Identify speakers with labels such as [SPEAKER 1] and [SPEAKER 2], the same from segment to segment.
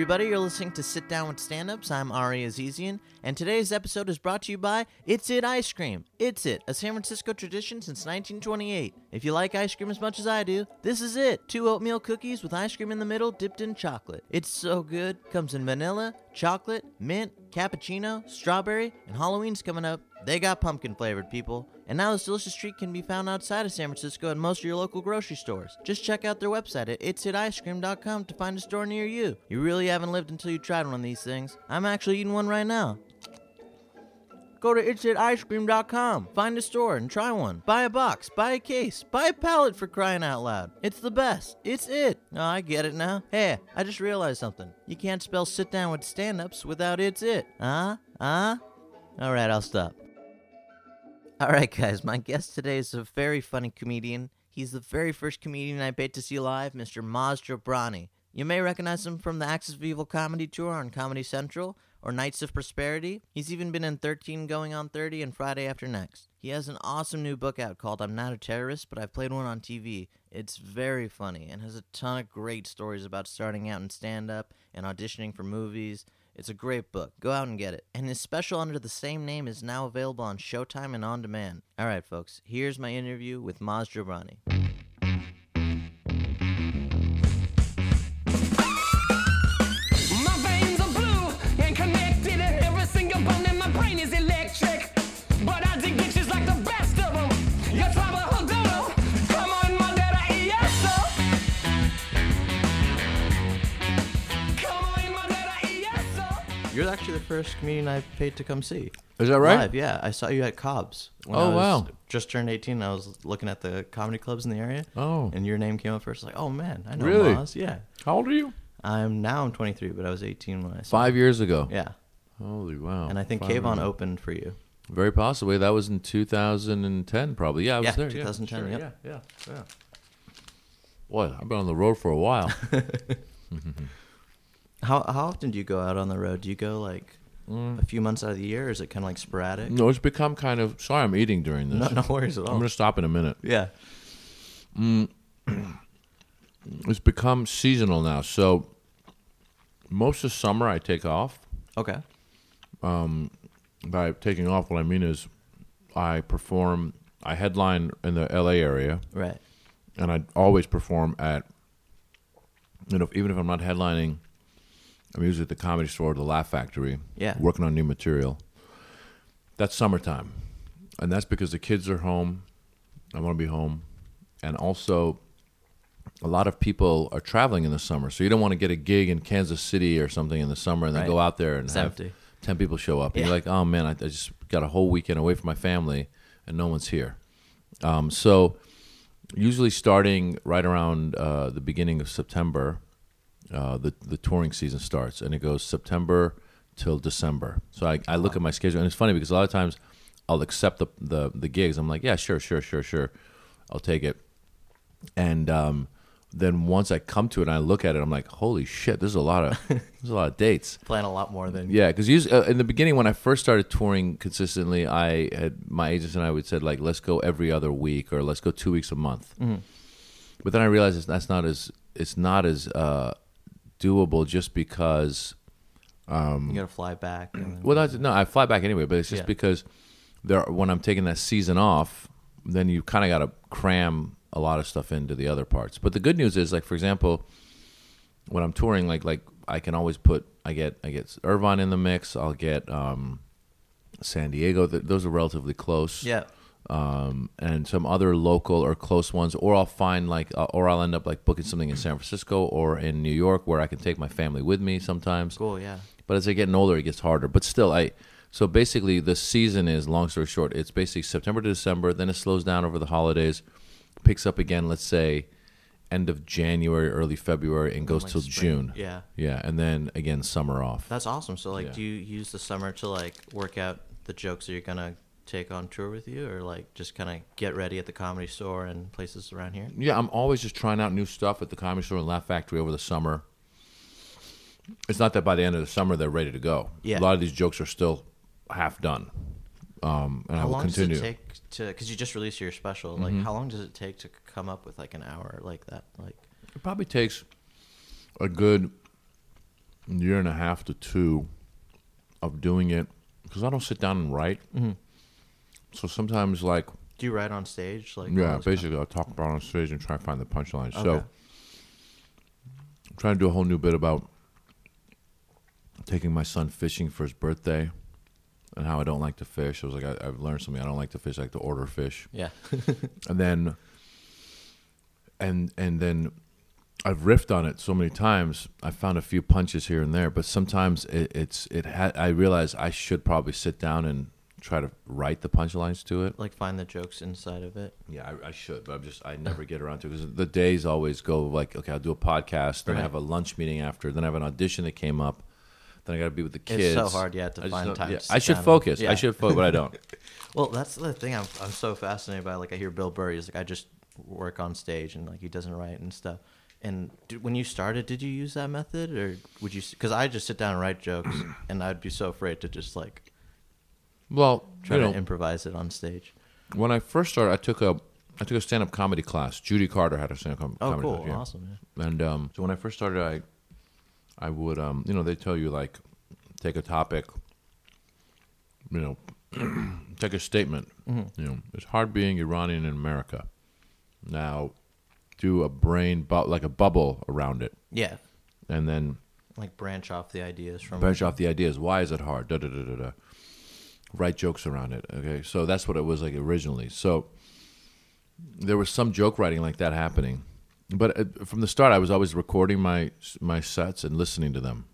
[SPEAKER 1] everybody, you're listening to Sit Down with Stand Ups. I'm Ari Azizian, and today's episode is brought to you by It's It Ice Cream. It's It, a San Francisco tradition since 1928. If you like ice cream as much as I do, this is it. Two oatmeal cookies with ice cream in the middle dipped in chocolate. It's so good. Comes in vanilla, chocolate, mint, cappuccino, strawberry, and Halloween's coming up. They got pumpkin flavored, people. And now this delicious treat can be found outside of San Francisco at most of your local grocery stores. Just check out their website at itsiticecream.com to find a store near you. You really haven't lived until you tried one of these things. I'm actually eating one right now. Go to itsiticecream.com, find a store, and try one. Buy a box, buy a case, buy a pallet for crying out loud. It's the best. It's it. Oh, I get it now. Hey, I just realized something. You can't spell sit down with stand ups without it's it. Huh? Huh? Alright, I'll stop. Alright, guys, my guest today is a very funny comedian. He's the very first comedian I paid to see live, Mr. Maz Jobrani. You may recognize him from the Axis of Evil comedy tour on Comedy Central or Knights of Prosperity. He's even been in 13 Going on 30 and Friday After Next. He has an awesome new book out called I'm Not a Terrorist, but I've played one on TV. It's very funny and has a ton of great stories about starting out in stand up and auditioning for movies. It's a great book. Go out and get it. And his special under the same name is now available on Showtime and on demand. All right, folks, here's my interview with Maz Jobrani. You're actually the first comedian I paid to come see.
[SPEAKER 2] Is that right?
[SPEAKER 1] Live, yeah. I saw you at Cobb's. When
[SPEAKER 2] Oh,
[SPEAKER 1] I was
[SPEAKER 2] wow.
[SPEAKER 1] Just turned 18. I was looking at the comedy clubs in the area.
[SPEAKER 2] Oh.
[SPEAKER 1] And your name came up first. Like, oh man, I know
[SPEAKER 2] Really?
[SPEAKER 1] Maz. Yeah.
[SPEAKER 2] How old are you?
[SPEAKER 1] I'm now I'm 23, but I was 18 when I saw.
[SPEAKER 2] Five years ago.
[SPEAKER 1] Yeah.
[SPEAKER 2] Holy wow.
[SPEAKER 1] And I think
[SPEAKER 2] Five
[SPEAKER 1] Kayvon opened for you.
[SPEAKER 2] Very possibly. That was in 2010, probably. Yeah, I was
[SPEAKER 1] Yeah,
[SPEAKER 2] there.
[SPEAKER 1] 2010,
[SPEAKER 2] sure,
[SPEAKER 1] yep.
[SPEAKER 2] Yeah, yeah, yeah. Boy, I've been on the road for a while.
[SPEAKER 1] How how often do you go out on the road? Do you go like
[SPEAKER 2] Mm.
[SPEAKER 1] a few months out of the year, or is it kind of like sporadic?
[SPEAKER 2] no, it's become kind of. Sorry, I'm eating during this.
[SPEAKER 1] No, no worries at all.
[SPEAKER 2] I'm going to stop in a minute.
[SPEAKER 1] yeah.
[SPEAKER 2] It's become seasonal now. So most of summer I take off.
[SPEAKER 1] Okay.
[SPEAKER 2] By taking off, what I mean is I perform, I headline in the LA area.
[SPEAKER 1] Right.
[SPEAKER 2] and I always perform at, you know, even if I'm not headlining, I'm usually at the comedy store, or the Laugh Factory,
[SPEAKER 1] Yeah.
[SPEAKER 2] working on new material. That's summertime, and that's because the kids are home. I want to be home, and also, a lot of people are traveling in the summer, so you don't want to get a gig in Kansas City or something in the summer and then go out there and
[SPEAKER 1] It's
[SPEAKER 2] have
[SPEAKER 1] empty.
[SPEAKER 2] ten people show up, and you're like, oh man, I, I just got a whole weekend away from my family, and no one's here. Um, so usually starting right around uh, the beginning of September, uh, the the touring season starts, and it goes September till December. So I, I look at my schedule, and it's funny because a lot of times I'll accept the the, the gigs. I'm like, yeah, sure, sure, sure, sure, I'll take it. And um, then once I come to it and I look at it, I'm like, holy shit, there's a lot of there's a lot of dates.
[SPEAKER 1] Plan a lot more than
[SPEAKER 2] Yeah, because uh, in the beginning when I first started touring consistently, I had my agents and I would said like, let's go every other week or let's go two weeks a month. But then I realized that's not as it's not as uh, doable just because.
[SPEAKER 1] you gotta fly back.
[SPEAKER 2] Well, that's, no, I fly back anyway, but it's just
[SPEAKER 1] Yeah.
[SPEAKER 2] because there when I'm taking that season off, then you kind of got to cram a lot of stuff into the other parts. But the good news is, like for example, when I'm touring, like like I can always put I get I get Irvine in the mix. I'll get um, San Diego. Th- those are relatively close.
[SPEAKER 1] yeah.
[SPEAKER 2] Um, and some other local or close ones, or I'll find like, uh, or I'll end up like booking something in San Francisco or in New York where I can take my family with me sometimes.
[SPEAKER 1] Cool. Yeah.
[SPEAKER 2] But as I get older, it gets harder. But still, I so basically the season is long story short. It's basically September to December. Then it slows down over the holidays, picks up again. Let's say end of January, early February, and goes
[SPEAKER 1] Like
[SPEAKER 2] till
[SPEAKER 1] spring.
[SPEAKER 2] June.
[SPEAKER 1] Yeah.
[SPEAKER 2] yeah, and then again summer off.
[SPEAKER 1] That's awesome. So like,
[SPEAKER 2] Yeah.
[SPEAKER 1] do you use the summer to like work out the jokes that you're gonna take on tour with you, or like just kind of get ready at the comedy store and places around here?
[SPEAKER 2] Yeah, I'm always just trying out new stuff at the Comedy Store and Laugh Factory over the summer. It's not that by the end of the summer they're ready to go.
[SPEAKER 1] Yeah.
[SPEAKER 2] a lot of these jokes are still half done, um, and I will
[SPEAKER 1] long
[SPEAKER 2] continue.
[SPEAKER 1] does it take to? Because you just released your special. Like, how long does it take to come up with like an hour like that? Like,
[SPEAKER 2] It probably takes a good year and a half to two of doing it because I don't sit down and write.
[SPEAKER 1] Mm-hmm.
[SPEAKER 2] So sometimes, like,
[SPEAKER 1] Do you write on stage? Like
[SPEAKER 2] yeah, basically, I'll talk about on stage and try to find the punchline. So, I'm trying to do a whole new bit about taking my son fishing for his birthday and how I don't like to fish. I was like, I, I've learned something. I don't like to fish. I like to order fish.
[SPEAKER 1] Yeah.
[SPEAKER 2] and then and and then I've riffed on it so many times. I found a few punches here and there, but sometimes it, it's it. Ha- I realize I should probably sit down and try to write the punchlines to it.
[SPEAKER 1] like find the jokes inside of it.
[SPEAKER 2] Yeah, I, I should, but I'm just I never get around to it because the days always go like okay, I'll do a podcast, then I have a lunch meeting after, then I have an audition that came up, then I got to be with the kids.
[SPEAKER 1] It's so hard, yeah, to
[SPEAKER 2] I
[SPEAKER 1] find time
[SPEAKER 2] yeah, I should focus.
[SPEAKER 1] yeah.
[SPEAKER 2] I should focus, but I don't.
[SPEAKER 1] Well, that's the thing I'm I'm so fascinated by. Like I hear Bill Burr, he's like I just work on stage and like he doesn't write and stuff. And did, when you started, did you use that method or would you? Because I just sit down and write jokes, and I'd be so afraid to just like
[SPEAKER 2] Well,
[SPEAKER 1] try
[SPEAKER 2] you
[SPEAKER 1] to improvise it on stage.
[SPEAKER 2] when I first started, I took a I took a stand up comedy class. Judy Carter had a stand up com-
[SPEAKER 1] Oh,
[SPEAKER 2] comedy
[SPEAKER 1] cool,
[SPEAKER 2] class. yeah.
[SPEAKER 1] awesome.
[SPEAKER 2] And um, so when I first started, I I would um, you know they tell you like take a topic, you know, take a statement.
[SPEAKER 1] Mm-hmm.
[SPEAKER 2] You know, it's hard being Iranian in America. Now, do a brain bu- like a bubble around it,
[SPEAKER 1] Yeah,
[SPEAKER 2] and then
[SPEAKER 1] like branch off the ideas from.
[SPEAKER 2] branch off the ideas. Why is it hard? Da da da da da. Write jokes around it. Okay, so that's what it was like originally. So there was some joke writing like that happening, but uh, from the start, I was always recording my my sets and listening to them.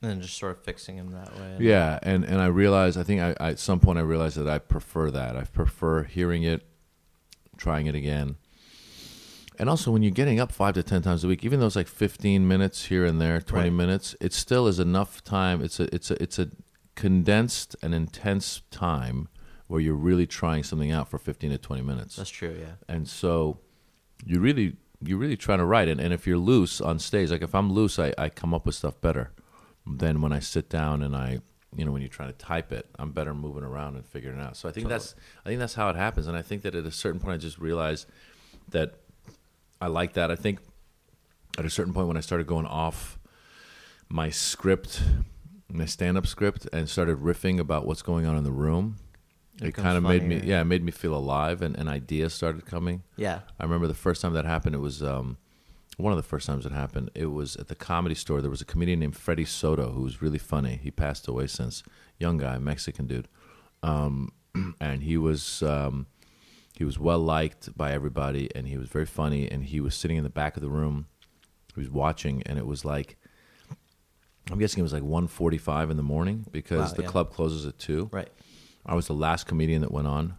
[SPEAKER 1] and just sort of fixing them that way.
[SPEAKER 2] Yeah, and and I realized I think I, I at some point I realized that I prefer that. I prefer hearing it, trying it again. And also, when you're getting up five to ten times a week, even though it's like 15 minutes here and there, 20
[SPEAKER 1] Right.
[SPEAKER 2] minutes, it still is enough time. It's a it's a it's a condensed and intense time where you're really trying something out for 15 to 20 minutes.
[SPEAKER 1] That's true. Yeah.
[SPEAKER 2] and so you really you're really trying to write. It and if you're loose on stage like if i'm loose I, I come up with stuff better than when i sit down and i you know when you're trying to type it i'm better moving around and figuring it out. So i think that's i think that's how it happens. And i think that at a certain point i just realized that i like that. I think at a certain point when i started going off my script my stand-up script and started riffing about what's going on in the room
[SPEAKER 1] It
[SPEAKER 2] it kind of made me yeah it made me feel alive and, and ideas started coming
[SPEAKER 1] Yeah.
[SPEAKER 2] I remember the first time that happened. It was um, one of the first times it happened. It was at the comedy store. There was a comedian named Freddie Soto who was really funny. He passed away since. Young guy, Mexican dude, um, and he was um, he was well liked by everybody, and he was very funny. And he was sitting in the back of the room. He was watching, and it was like I'm guessing it was like 1.45 in the morning because
[SPEAKER 1] Wow,
[SPEAKER 2] the
[SPEAKER 1] yeah.
[SPEAKER 2] club closes at two.
[SPEAKER 1] Right.
[SPEAKER 2] I was the last comedian that went on.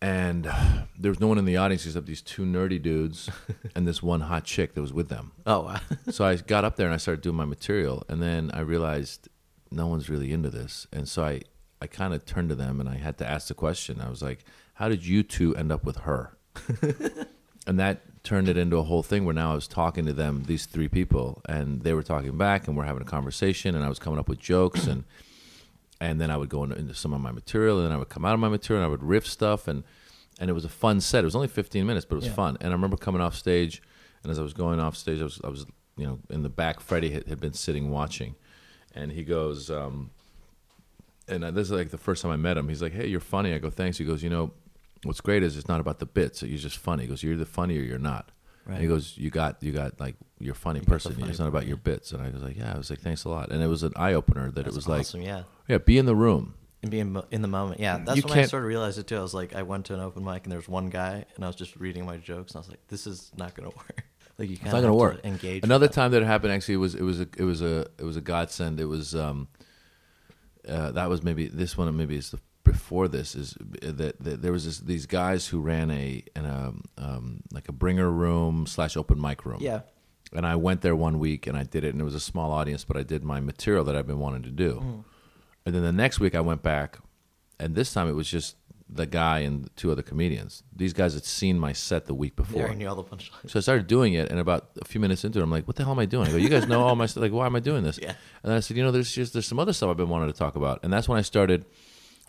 [SPEAKER 2] And there was no one in the audience except these two nerdy dudes and this one hot chick that was with them.
[SPEAKER 1] Oh wow.
[SPEAKER 2] So I got up there and I started doing my material. And then I realized no one's really into this. And so I, I kind of turned to them and I had to ask the question. I was like, How did you two end up with her? and that turned it into a whole thing where now I was talking to them, these three people, and they were talking back and we're having a conversation and I was coming up with jokes and and then I would go into, into some of my material, and then I would come out of my material, and I would riff stuff, and and it was a fun set. It was only 15 minutes, but it was
[SPEAKER 1] Yeah.
[SPEAKER 2] fun. And I remember coming off stage, and as I was going off stage, I was I was you know in the back. Freddie had, had been sitting watching, and he goes, um, and this is like the first time I met him. He's like, "Hey, you're funny." I go, "Thanks." He goes, "You know, what's great is it's not about the bits. You're just funny." He goes, "You're the funny or you're not." And he goes, "You got, you got like you're a funny
[SPEAKER 1] You
[SPEAKER 2] person.
[SPEAKER 1] funny
[SPEAKER 2] it's not about your bits." And I was like, "Yeah." I was like, "Thanks a lot." And it was an eye opener that
[SPEAKER 1] That's
[SPEAKER 2] it was like,
[SPEAKER 1] yeah.
[SPEAKER 2] yeah, be in the room.
[SPEAKER 1] And be mo- in the moment, yeah. That's
[SPEAKER 2] You
[SPEAKER 1] when I sort of realized it too. I was like, I went to an open mic and there was one guy, and I was just reading my jokes, and I was like, this is not gonna work. like you
[SPEAKER 2] It's not going to work.
[SPEAKER 1] Engage.
[SPEAKER 2] Another time that it happened, actually, it was it was a it was a it was a godsend. It was um, uh, that was maybe this one. Maybe is the before this is that, that there was this, these guys who ran a an, um, um, like a bringer room slash open mic room.
[SPEAKER 1] Yeah.
[SPEAKER 2] And I went there one week and I did it, and it was a small audience, but I did my material that I've been wanting to do.
[SPEAKER 1] Mm.
[SPEAKER 2] And then the next week I went back, and this time it was just the guy and two other comedians. These guys had seen my set the week before.
[SPEAKER 1] knew all the punchlines.
[SPEAKER 2] So I started doing it, and about a few minutes into it, I'm like, "What the hell am I doing?" I go, "You guys know all my stuff. Like, why am I doing this?"
[SPEAKER 1] Yeah.
[SPEAKER 2] And then I said, "You know, there's just there's some other stuff I've been wanting to talk about," and that's when I started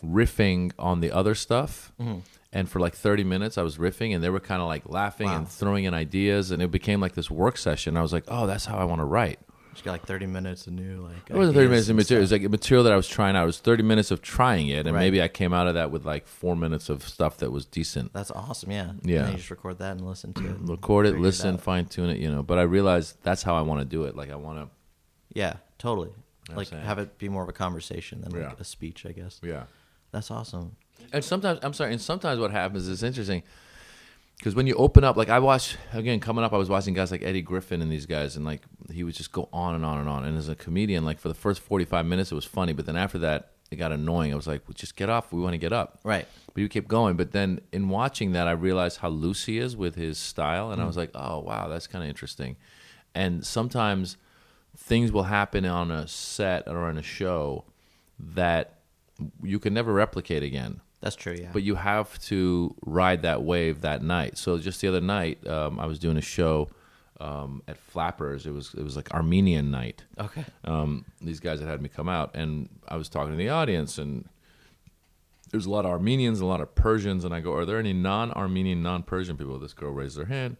[SPEAKER 2] riffing on the other stuff.
[SPEAKER 1] Mm-hmm.
[SPEAKER 2] And for like 30 minutes, I was riffing, and they were kind of like laughing
[SPEAKER 1] Wow.
[SPEAKER 2] and throwing in ideas, and it became like this work session. I was like, "Oh, that's how I want to write."
[SPEAKER 1] Just got like 30 minutes of new like.
[SPEAKER 2] It wasn't 30 minutes of material. It was
[SPEAKER 1] stuff.
[SPEAKER 2] like material that I was trying out. It was 30 minutes of trying it, and
[SPEAKER 1] Right.
[SPEAKER 2] maybe I came out of that with like four minutes of stuff that was decent.
[SPEAKER 1] That's awesome. Yeah.
[SPEAKER 2] Yeah.
[SPEAKER 1] And you just record that and listen to it.
[SPEAKER 2] Record it, listen, fine tune it, you know. But I realized that's how I want to do it. Like I want to,
[SPEAKER 1] Yeah, totally.
[SPEAKER 2] I'm
[SPEAKER 1] Like have it be more of a conversation than
[SPEAKER 2] Yeah.
[SPEAKER 1] a speech, I guess.
[SPEAKER 2] yeah.
[SPEAKER 1] That's awesome.
[SPEAKER 2] And sometimes I'm sorry, and sometimes what happens is interesting because when you open up, like I watch again coming up, I was watching guys like Eddie Griffin and these guys, and like he would just go on and on and on. And as a comedian, like for the first 45 minutes, it was funny, but then after that, it got annoying. I was like, well, just get off. We want to get up.
[SPEAKER 1] Right.
[SPEAKER 2] But you kept going. But then in watching that, I realized how loose he is with his style, and I was mm. like, oh wow, that's kind of interesting. And sometimes things will happen on a set or on a show that you can never replicate again
[SPEAKER 1] That's true. Yeah.
[SPEAKER 2] but you have to ride that wave that night. So just the other night, um, I was doing a show um, at Flappers. It was it was like Armenian night.
[SPEAKER 1] okay.
[SPEAKER 2] Um, these guys had had me come out, and I was talking to the audience, and there's a lot of Armenians, a lot of Persians, and I go, "Are there any non-Armenian, non-Persian people?" This girl raised her hand.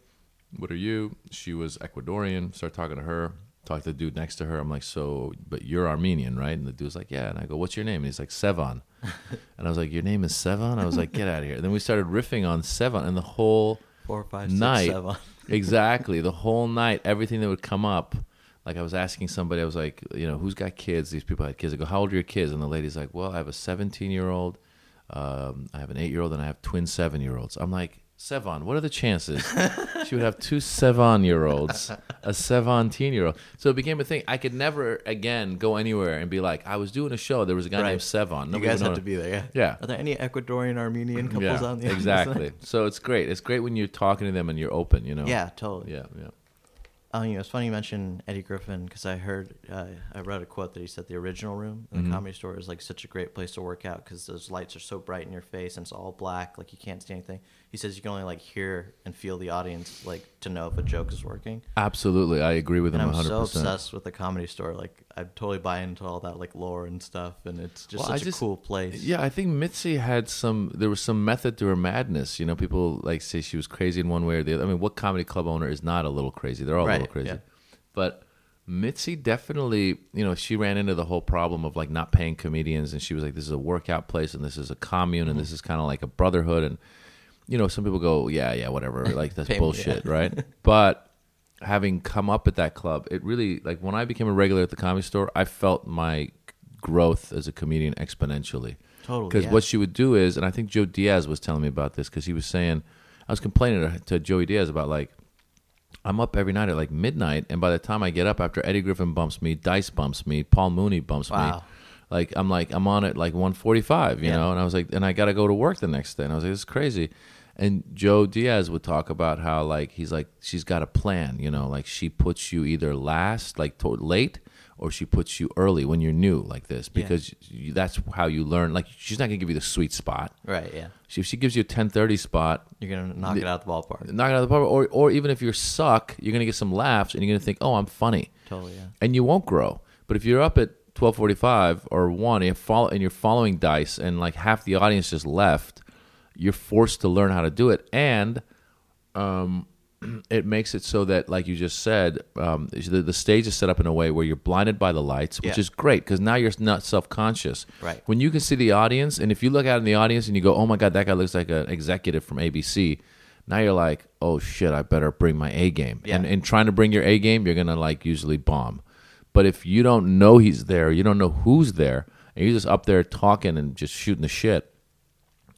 [SPEAKER 2] What are you? She was Ecuadorian. Start talking to her. Talk to the dude next to her. I'm like, so, but you're Armenian, right? And the dude's like, yeah. And I go, what's your name? And he's like, Sevan. and I was like, your name is Sevan? I was like, get out of here. And then we started riffing on Sevan, and the whole
[SPEAKER 1] Four, five, six,
[SPEAKER 2] night.
[SPEAKER 1] seven.
[SPEAKER 2] exactly. The whole night, everything that would come up. Like I was asking somebody, I was like, you know, who's got kids? These people had kids. I go, how old are your kids? And the lady's like, well, I have a 17 year old, um, I have an eight year old, and I have twin seven year olds. I'm like, Sevan, what are the chances she would have two Sevan year olds, a 17 year old? So it became a thing. I could never again go anywhere and be like, I was doing a show. There was a guy
[SPEAKER 1] Right.
[SPEAKER 2] named Sevan.
[SPEAKER 1] You guys have to be there. Yeah.
[SPEAKER 2] Yeah.
[SPEAKER 1] Are there any Ecuadorian Armenian couples on the
[SPEAKER 2] exactly. so it's great. It's great when you're talking to them and you're open. You know.
[SPEAKER 1] Yeah, totally.
[SPEAKER 2] Yeah. Yeah.
[SPEAKER 1] Oh, you know, it's funny you mentioned Eddie Griffin because I heard, uh, I read a quote that he said the original room in the
[SPEAKER 2] Mm-hmm.
[SPEAKER 1] comedy store is like such a great place to work out because those lights are so bright in your face and it's all black, like you can't see anything. He says you can only like hear and feel the audience, like to know if a joke is working.
[SPEAKER 2] Absolutely, I agree with
[SPEAKER 1] And
[SPEAKER 2] him
[SPEAKER 1] I'm
[SPEAKER 2] 100%.
[SPEAKER 1] so obsessed with the comedy store, like I totally buy into all that like lore and stuff, and it's just
[SPEAKER 2] Well, I
[SPEAKER 1] such
[SPEAKER 2] just-
[SPEAKER 1] a cool place.
[SPEAKER 2] Yeah, I think Mitzi had some. There was some method to her madness. You know, people like say she was crazy in one way or the other. I mean, what comedy club owner is not a little crazy? They're all a little crazy.
[SPEAKER 1] yeah.
[SPEAKER 2] But Mitzi definitely, you know, she ran into the whole problem of like not paying comedians, and she was like, "This is a workout place, and this is a commune, and
[SPEAKER 1] Mm-hmm.
[SPEAKER 2] this is kind of like a brotherhood." And you know, some people go, "Yeah, yeah, whatever," like that's
[SPEAKER 1] Pay me,
[SPEAKER 2] bullshit, right? But having come up at that club, it really like when I became a regular at the comedy store, I felt my growth as a comedian exponentially.
[SPEAKER 1] Totally,
[SPEAKER 2] Because
[SPEAKER 1] yeah.
[SPEAKER 2] what she would do is, and I think Joe Diaz was telling me about this because he was saying, I was complaining to, to Joey Diaz about like, I'm up every night at like midnight, and by the time I get up after Eddie Griffin bumps me, Dice bumps me, Paul Mooney bumps me, like I'm like I'm on at like 1:45, you
[SPEAKER 1] Yeah.
[SPEAKER 2] know, and I was like, and I got to go to work the next day, and I was like, this is crazy. And Joe Diaz would talk about how like he's like she's got a plan, you know, like she puts you either last, like to- late, or she puts you early when you're new, like this,
[SPEAKER 1] Yeah.
[SPEAKER 2] because you, that's how you learn. Like she's not gonna give you the sweet spot.
[SPEAKER 1] Right, yeah.
[SPEAKER 2] She, if she gives you a 10:30 spot,
[SPEAKER 1] You're gonna knock it out the ballpark.
[SPEAKER 2] knock it out of the park, or or even if you suck, you're gonna get some laughs, and you're gonna think, oh, I'm funny
[SPEAKER 1] Totally, yeah.
[SPEAKER 2] and you won't grow. But if you're up at twelve forty five or one, and you're, follow, and you're following dice, and like half the audience just left, you're forced to learn how to do it, and um, it makes it so that, like you just said, um, the, the stage is set up in a way where you're blinded by the lights, which
[SPEAKER 1] Yeah.
[SPEAKER 2] is great because now you're not self conscious.
[SPEAKER 1] Right.
[SPEAKER 2] When you can see the audience, and if you look out in the audience and you go, "Oh my God, that guy looks like an executive from ABC," now you're like, "Oh shit, I better bring my A game."
[SPEAKER 1] Yeah.
[SPEAKER 2] And in trying to bring your A game, you're gonna like usually bomb. But if you don't know he's there, you don't know who's there, and you're just up there talking and just shooting the shit,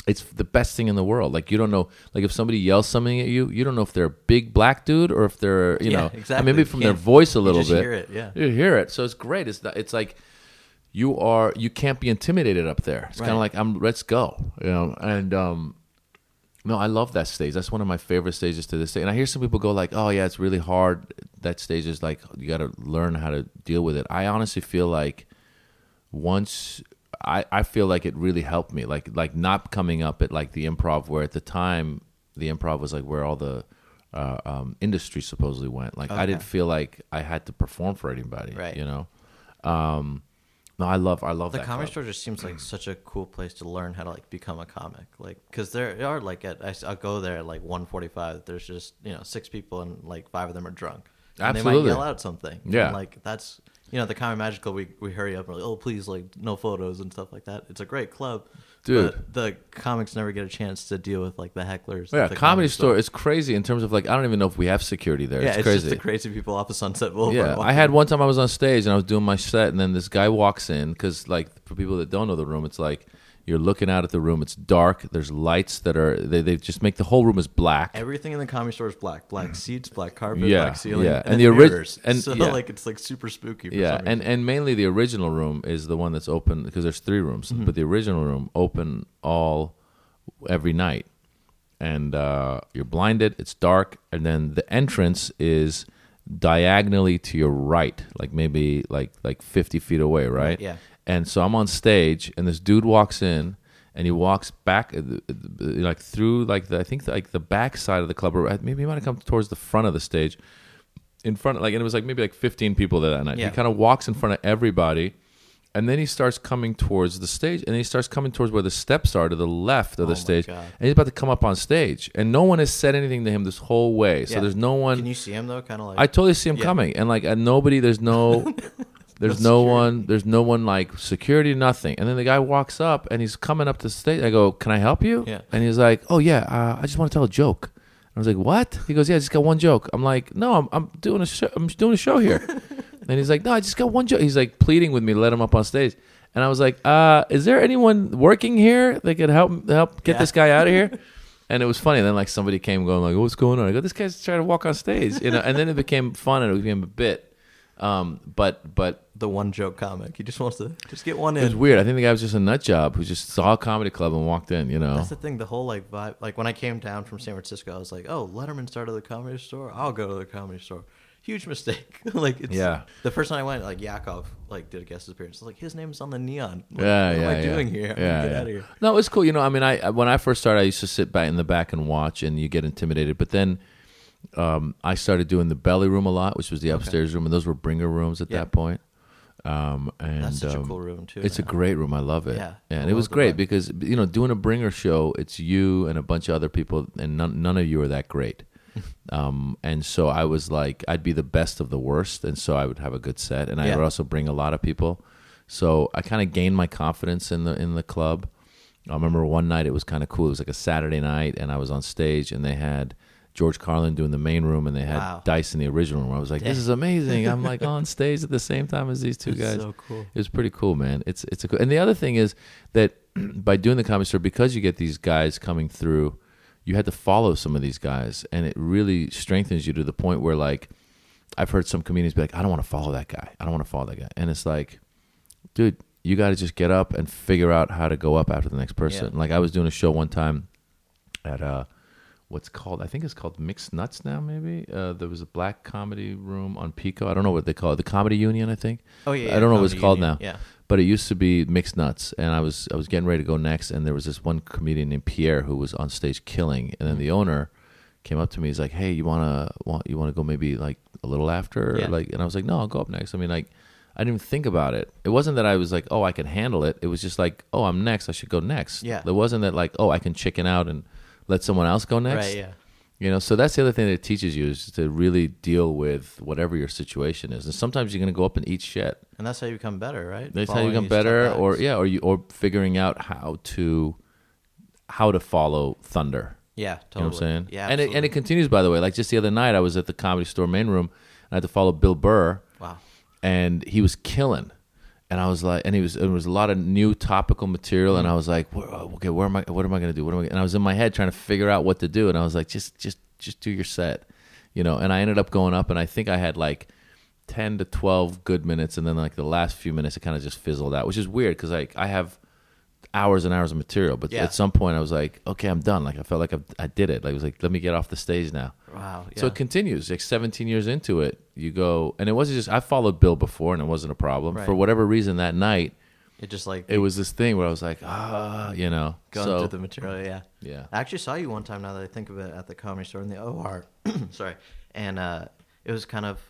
[SPEAKER 2] it's the best thing in the world. Like you don't know, like if somebody yells something at you, you don't know if they're a big black dude or if they're, you
[SPEAKER 1] Yeah,
[SPEAKER 2] know,
[SPEAKER 1] exactly.
[SPEAKER 2] maybe from their voice a little bit.
[SPEAKER 1] hear it, yeah.
[SPEAKER 2] you hear it. So it's great. It's not, it's like you are you can't be intimidated up there. It's kind of like I'm let's go, you know. And um, no, I love that stage. That's one of my favorite stages to this day. And I hear some people go like, "Oh yeah, it's really hard." That stage is like you got to learn how to deal with it. I honestly feel like once I, I feel like it really helped me like like not coming up at like the improv where at the time the improv was like where all the uh, um, industry supposedly went like I didn't feel like I had to perform for anybody
[SPEAKER 1] Right.
[SPEAKER 2] you know um, no I love I love
[SPEAKER 1] The
[SPEAKER 2] that
[SPEAKER 1] comedy
[SPEAKER 2] club.
[SPEAKER 1] store just seems like such a cool place to learn how to like become a comic, like because there are like at I, will go there at like 1:45. There's just you know six people and like five of them are drunk, And They might yell out something. And,
[SPEAKER 2] Yeah.
[SPEAKER 1] like that's you know the Comedy Magical. We we hurry up and we're like, oh please like no photos and stuff like that. It's a great club,
[SPEAKER 2] Dude.
[SPEAKER 1] But the comics never get a chance to deal with like the hecklers.
[SPEAKER 2] Yeah,
[SPEAKER 1] the
[SPEAKER 2] comedy store. It's crazy in terms of like I don't even know if we have security there.
[SPEAKER 1] Yeah,
[SPEAKER 2] it's
[SPEAKER 1] it's,
[SPEAKER 2] crazy.
[SPEAKER 1] just the crazy people off of Sunset Boulevard.
[SPEAKER 2] Yeah, I had one time I was on stage and I was doing my set, and then this guy walks in because, like, for people that don't know the room, it's like you're looking out at the room. It's dark. There's lights that are they, they just make the whole room is black.
[SPEAKER 1] Everything in the comedy store is black. Black seats, black carpet,
[SPEAKER 2] Yeah,
[SPEAKER 1] black ceiling,
[SPEAKER 2] yeah.
[SPEAKER 1] and,
[SPEAKER 2] And the
[SPEAKER 1] the
[SPEAKER 2] ori-
[SPEAKER 1] mirrors.
[SPEAKER 2] and-
[SPEAKER 1] so
[SPEAKER 2] yeah.
[SPEAKER 1] like it's like super spooky. For
[SPEAKER 2] yeah, and and mainly the original room is the one that's open because there's three rooms,
[SPEAKER 1] Mm-hmm.
[SPEAKER 2] but the original room open all every night, and uh, you're blinded. It's dark, and then the entrance is diagonally to your right, like maybe like like 50 feet away, right?
[SPEAKER 1] yeah.
[SPEAKER 2] And so I'm on stage, and this dude walks in, and he walks back, uh, uh, like through like the I think like the back side of the club, or maybe he might have come towards the front of the stage, in front, of, like, and it was like maybe like 15 people there that night.
[SPEAKER 1] Yeah.
[SPEAKER 2] He kind of walks in front of everybody, and then he starts coming towards the stage, and he starts coming towards where the steps are to the left of the
[SPEAKER 1] Oh my
[SPEAKER 2] stage,
[SPEAKER 1] God.
[SPEAKER 2] and he's about to come up on stage, and no one has said anything to him this whole way. So
[SPEAKER 1] Yeah.
[SPEAKER 2] there's no one.
[SPEAKER 1] Can you see him though? Kind of like
[SPEAKER 2] I totally see him
[SPEAKER 1] Yeah.
[SPEAKER 2] coming, and like, and nobody. There's no. There's
[SPEAKER 1] No
[SPEAKER 2] no
[SPEAKER 1] security.
[SPEAKER 2] one. There's no one like security. Nothing. And then the guy walks up, and he's coming up to the stage. I go, "Can I help you?"
[SPEAKER 1] Yeah.
[SPEAKER 2] And he's like, "Oh yeah, uh, I just want to tell a joke." I was like, "What?" He goes, "Yeah, I just got one joke." I'm like, "No, I'm, I'm doing a show. I'm doing a show here." and he's like, "No, I just got one joke." He's like pleading with me, let him up on stage. And I was like, uh, "Is there anyone working here that could help help get
[SPEAKER 1] Yeah.
[SPEAKER 2] this guy out of here?" And it was funny. Then like somebody came going like, "What's going on?" I go, "This guy's trying to walk on stage," you know. And then it became fun and it became a bit. Um, but but
[SPEAKER 1] the one joke comic. He just wants to just get one
[SPEAKER 2] it was
[SPEAKER 1] in.
[SPEAKER 2] weird. I think the guy was just a nut job who just saw a comedy club and walked in. You know.
[SPEAKER 1] That's the thing. The whole like vibe. Like when I came down from San Francisco, I was like, "Oh, Letterman started the comedy store. I'll go to the comedy store." Huge mistake. like it's
[SPEAKER 2] Yeah.
[SPEAKER 1] The first time I went, like Yakov like did a guest appearance. I was like, his name's on the neon. Like,
[SPEAKER 2] yeah,
[SPEAKER 1] what
[SPEAKER 2] yeah,
[SPEAKER 1] am I
[SPEAKER 2] yeah.
[SPEAKER 1] doing here?
[SPEAKER 2] Yeah,
[SPEAKER 1] Get
[SPEAKER 2] yeah.
[SPEAKER 1] out of here.
[SPEAKER 2] No, it's cool. You know, I mean, I when I first started, I used to sit back in the back and watch, and you get intimidated. But then um, I started doing the belly room a lot, which was the upstairs room, and those were bringer rooms at
[SPEAKER 1] Yeah.
[SPEAKER 2] that point. Um, and
[SPEAKER 1] That's such
[SPEAKER 2] um,
[SPEAKER 1] a cool room too.
[SPEAKER 2] It's a great room. I love it.
[SPEAKER 1] Yeah,
[SPEAKER 2] and it was great
[SPEAKER 1] vibe.
[SPEAKER 2] because you know doing a bringer show, it's you and a bunch of other people, and none, none of you are that great. um, and so I was like, I'd be the best of the worst, and so I would have a good set, and I would also bring a lot of people. So I kind of gained my confidence in the in the club. I remember one night it was kind of cool. It was like a Saturday night, and I was on stage, and they had George Carlin doing the main room, and they had
[SPEAKER 1] Wow.
[SPEAKER 2] Dice in the original room. I was like, this is amazing. I'm like on stage at the same time as these two
[SPEAKER 1] It's
[SPEAKER 2] guys.
[SPEAKER 1] so cool.
[SPEAKER 2] It was pretty cool, man. It's it's a cool. And the other thing is that by doing the comedy store, because you get these guys coming through, you had to follow some of these guys, and it really strengthens you to the point where, like, I've heard some comedians be like, "I don't want to follow that guy. I don't want to follow that guy," and it's like, dude, you got to just get up and figure out how to go up after the next person.
[SPEAKER 1] Yeah.
[SPEAKER 2] Like I was doing a show one time at uh what's called I think it's called Mixed Nuts now maybe. Uh, there was a black comedy room on Pico. I don't know what they call it. The Comedy Union, I think.
[SPEAKER 1] Oh yeah.
[SPEAKER 2] I don't know what it's called
[SPEAKER 1] Union.
[SPEAKER 2] now.
[SPEAKER 1] Yeah.
[SPEAKER 2] But it used to be Mixed Nuts, and I was I was getting ready to go next, and there was this one comedian named Pierre who was on stage killing, and then the owner came up to me. He's like, "Hey, you wanna want you wanna go maybe like a little after,
[SPEAKER 1] Yeah.
[SPEAKER 2] like?" And I was like, "No, I'll go up next." I mean, like, I didn't even think about it. It wasn't that I was like, "Oh, I can handle it." It was just like, "Oh, I'm next. I should go next."
[SPEAKER 1] Yeah.
[SPEAKER 2] It wasn't that like, "Oh, I can chicken out and let someone else go next."
[SPEAKER 1] Right. Yeah.
[SPEAKER 2] You know, so that's the other thing that it teaches you is to really deal with whatever your situation is. And sometimes you're going to go up and eat shit.
[SPEAKER 1] And that's how you become better, right?
[SPEAKER 2] That's how you become better, or yeah, or you or figuring out how to how to follow thunder.
[SPEAKER 1] Yeah.
[SPEAKER 2] You
[SPEAKER 1] Totally.
[SPEAKER 2] know what I'm saying?
[SPEAKER 1] Yeah.
[SPEAKER 2] and it, and it continues. By the way, like just the other night, I was at the comedy store main room, and I had to follow Bill Burr,
[SPEAKER 1] Wow.
[SPEAKER 2] and he was killing. And I was like, and he was, there was a lot of new topical material, and I was like, uh, okay, where am I? What am I going to do? What am I? And I was in my head trying to figure out what to do, and I was like, just, just, just do your set, you know. And I ended up going up, and I think I had like ten to twelve good minutes, and then like the last few minutes, it kind of just fizzled out, which is weird because like I have hours and hours of material, but
[SPEAKER 1] Yeah.
[SPEAKER 2] at some point I was like, okay, I'm done. Like I felt like I, I did it. Like I was like, let me get off the stage now.
[SPEAKER 1] Wow. Yeah.
[SPEAKER 2] So it continues. Like 17 years into it, you go, and it wasn't just I followed Bill before, and it wasn't a problem.
[SPEAKER 1] Right.
[SPEAKER 2] For whatever reason, that night
[SPEAKER 1] it just like
[SPEAKER 2] it was this thing where I was like, ah, you know.
[SPEAKER 1] going
[SPEAKER 2] so
[SPEAKER 1] through the material. Yeah.
[SPEAKER 2] yeah,
[SPEAKER 1] I actually saw you one time. Now that I think of it, at the comedy store in the OR. Sorry, and uh, it was kind of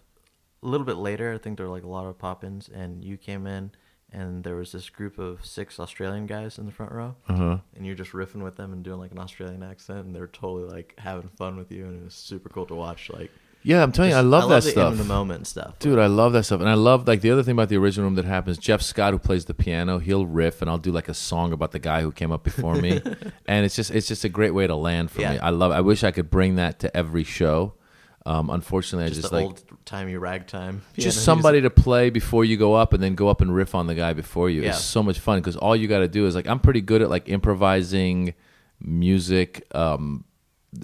[SPEAKER 1] a little bit later. I think there were like a lot of pop-ins, and you came in, and there was this group of six Australian guys in the front row,
[SPEAKER 2] uh-huh.
[SPEAKER 1] and you're just riffing with them and doing like an Australian accent, and they're totally like having fun with you, and it was super cool to watch. Like
[SPEAKER 2] Yeah, I'm telling you, I love that
[SPEAKER 1] the
[SPEAKER 2] stuff.
[SPEAKER 1] in the moment stuff.
[SPEAKER 2] Dude, I love that stuff, and I love like the other thing about the original room that happens. Jeff Scott, who plays the piano, he'll riff, and I'll do like a song about the guy who came up before me, and it's just it's just a great way to land for
[SPEAKER 1] Yeah.
[SPEAKER 2] me. I love. I wish I could bring that to every show. Um, unfortunately,
[SPEAKER 1] just,
[SPEAKER 2] I just
[SPEAKER 1] the
[SPEAKER 2] like
[SPEAKER 1] old timey ragtime.
[SPEAKER 2] just somebody to play before you go up, and then go up and riff on the guy before you.
[SPEAKER 1] Yeah.
[SPEAKER 2] It's so much fun because all you got to do is like I'm pretty good at like improvising music. Um,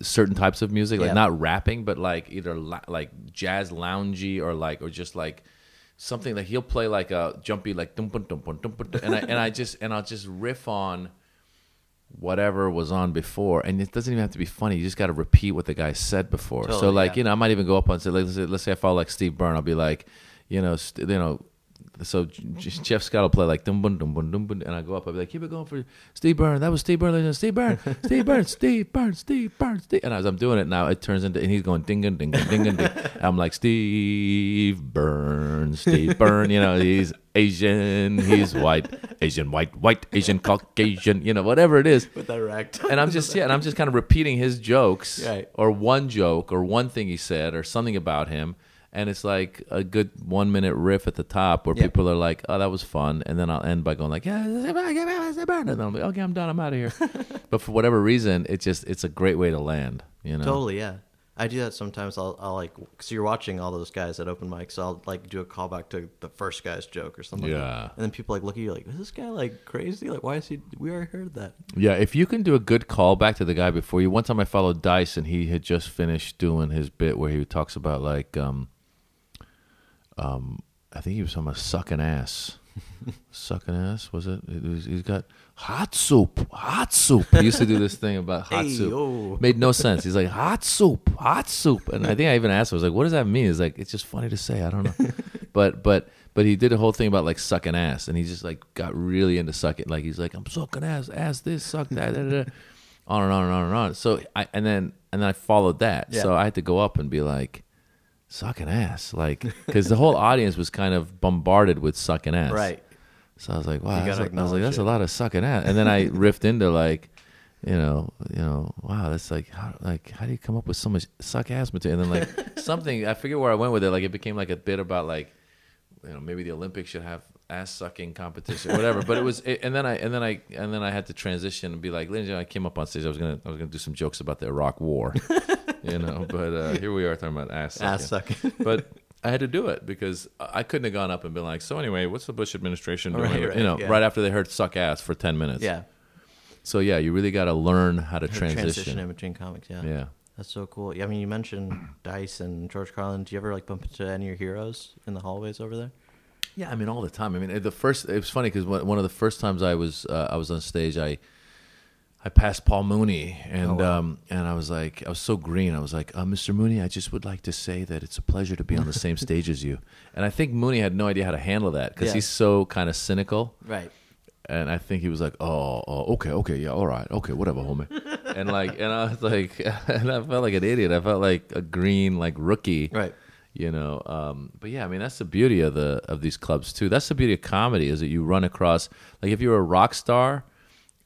[SPEAKER 2] certain types of music, like
[SPEAKER 1] Yeah.
[SPEAKER 2] not rapping, but like either la- like jazz loungy or like or just like something like he'll play like a jumpy like dum dum dum dum, and I and I just and I'll just riff on whatever was on before, and it doesn't even have to be funny. You just got to repeat what the guy said before. so like
[SPEAKER 1] yeah.
[SPEAKER 2] you know, I might even go up and say, like, let's say, let's say I follow like Steve Byrne, I'll be like, you know, st- you know. So Jeff Scott will play like dum bum dum bum dum bum, and I go up. I'll be like, keep it going for Steve Byrne. That was Steve Byrne. and Steve Byrne. Steve Byrne. Steve Byrne. Steve Byrne. Steve. And as I'm doing it now, it turns into and he's going ding ding ding ding ding. ding. I'm like Steve Byrne. Steve Byrne. You know, he's Asian. He's white. Asian white white Asian Caucasian. You know, whatever it is
[SPEAKER 1] with ragtime.
[SPEAKER 2] and I'm just yeah, and I'm just kind of repeating his jokes
[SPEAKER 1] Right.
[SPEAKER 2] or one joke or one thing he said or something about him, and it's like a good one minute riff at the top where
[SPEAKER 1] Yeah.
[SPEAKER 2] people are like, "Oh, that was fun," and then I'll end by going like, "Yeah," and then I'm like, "Okay, I'm done. I'm out of here." but for whatever reason, it just it's a great way to land. You know,
[SPEAKER 1] Totally, yeah. I do that sometimes. I'll, I'll like, because you're watching all those guys at open mics. So I'll like do a callback to the first guy's joke or something. like that.
[SPEAKER 2] Yeah.
[SPEAKER 1] And then people like look at you like, is this guy like crazy? Like, why is he? We already heard that.
[SPEAKER 2] Yeah, if you can do a good callback to the guy before you. One time I followed Dice and he had just finished doing his bit where he talks about like um um I think he was talking about sucking ass. sucking ass, was it? it was, he's got hot soup, hot soup. He used to do this thing about hot
[SPEAKER 1] Hey,
[SPEAKER 2] soup.
[SPEAKER 1] yo.
[SPEAKER 2] Made no sense. He's like, hot soup, hot soup. And I think I even asked him, I was like, what does that mean? He's like, it's just funny to say. I don't know. but but but he did a whole thing about like sucking ass and he just like got really into sucking. Like he's like, I'm sucking ass, ass this, suck that, da, da, da. on and on and on and on. So I and then and then I followed that.
[SPEAKER 1] Yeah.
[SPEAKER 2] So I had to go up and be like, sucking ass, like because the whole audience was kind of bombarded with sucking ass.
[SPEAKER 1] Right.
[SPEAKER 2] So I was like, wow, that's a- I was like, that's a lot of sucking ass. And then I riffed into like, you know, you know, wow, that's like, how, like, how do you come up with so much suck ass material? And then like something, I forget where I went with it. Like it became like a bit about like, you know, maybe the Olympics should have ass sucking competition, whatever. But it was, it, and then I, and then I, and then I had to transition and be like, gentlemen, I came up on stage. I was gonna, I was gonna do some jokes about the Iraq War, you know. But uh, here we are talking about ass sucking
[SPEAKER 1] Ass sucking.
[SPEAKER 2] but I had to do it because I couldn't have gone up and been like, "So anyway, what's the Bush administration doing?"
[SPEAKER 1] Right, right,
[SPEAKER 2] you know,
[SPEAKER 1] yeah.
[SPEAKER 2] right after they heard "suck ass" for ten minutes.
[SPEAKER 1] yeah.
[SPEAKER 2] So yeah, you really got to learn how to
[SPEAKER 1] Transition.
[SPEAKER 2] transition.
[SPEAKER 1] in between comics. Yeah.
[SPEAKER 2] Yeah.
[SPEAKER 1] That's so cool. Yeah, I mean, you mentioned Dice and George Carlin. Do you ever like bump into any of your heroes in the hallways over there?
[SPEAKER 2] Yeah, I mean all the time. I mean the first. It was funny because one of the first times I was uh, I was on stage, I I passed Paul Mooney, and
[SPEAKER 1] Oh, wow.
[SPEAKER 2] um, and I was like, I was so green. I was like, uh, Mr. Mooney, I just would like to say that it's a pleasure to be on the same stage as you. And I think Mooney had no idea how to handle that because
[SPEAKER 1] Yeah.
[SPEAKER 2] he's so kind of cynical.
[SPEAKER 1] Right.
[SPEAKER 2] and I think he was like, "Oh, oh, okay, okay, yeah, all right, okay, whatever, homie." and like, and I was like, and I felt like an idiot. I felt like a green like rookie,
[SPEAKER 1] Right.
[SPEAKER 2] You know, um, but yeah, I mean that's the beauty of the of these clubs too. That's the beauty of comedy is that you run across like if you're a rock star,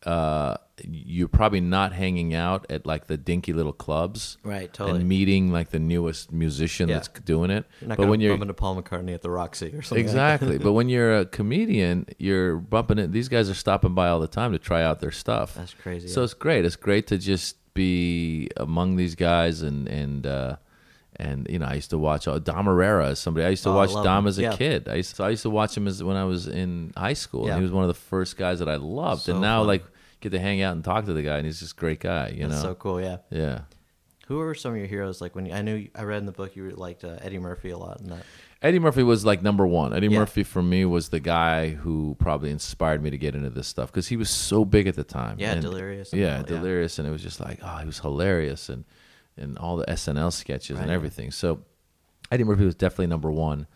[SPEAKER 2] uh, you're probably not hanging out at like the dinky little clubs,
[SPEAKER 1] Right, totally.
[SPEAKER 2] and meeting like the newest musician
[SPEAKER 1] Yeah.
[SPEAKER 2] that's doing it.
[SPEAKER 1] You're not
[SPEAKER 2] but when
[SPEAKER 1] to
[SPEAKER 2] you're
[SPEAKER 1] bump into Paul McCartney at the Roxy or something. like.
[SPEAKER 2] Exactly. but when you're a comedian, you're bumping it. These guys are stopping by all the time to try out their stuff.
[SPEAKER 1] That's crazy,
[SPEAKER 2] So
[SPEAKER 1] yeah.
[SPEAKER 2] it's great. It's great to just be among these guys and and uh, and you know I used to watch uh, Dom Irrera as somebody. I used to
[SPEAKER 1] Oh,
[SPEAKER 2] watch Dom
[SPEAKER 1] him.
[SPEAKER 2] as a
[SPEAKER 1] Yeah.
[SPEAKER 2] kid. I used to, I used to watch him as when I was in high school.
[SPEAKER 1] Yeah.
[SPEAKER 2] And he was one of the first guys that I loved.
[SPEAKER 1] So
[SPEAKER 2] and now
[SPEAKER 1] fun.
[SPEAKER 2] like get to hang out and talk to the guy, and he's just a great guy. You
[SPEAKER 1] That's
[SPEAKER 2] know.
[SPEAKER 1] so cool. Yeah.
[SPEAKER 2] Yeah.
[SPEAKER 1] Who are some of your heroes? Like when you, I knew I read in the book you liked uh, Eddie Murphy a lot. And that.
[SPEAKER 2] Eddie Murphy was like number one. Eddie
[SPEAKER 1] Yeah.
[SPEAKER 2] Murphy for me was the guy who probably inspired me to get into this stuff because he was so big at the time.
[SPEAKER 1] Yeah,
[SPEAKER 2] And-
[SPEAKER 1] Delirious and
[SPEAKER 2] Yeah,
[SPEAKER 1] all- yeah.
[SPEAKER 2] delirious, and it was just like, oh, he was hilarious, and and all the SNL sketches and everything. So Eddie Murphy was definitely number one.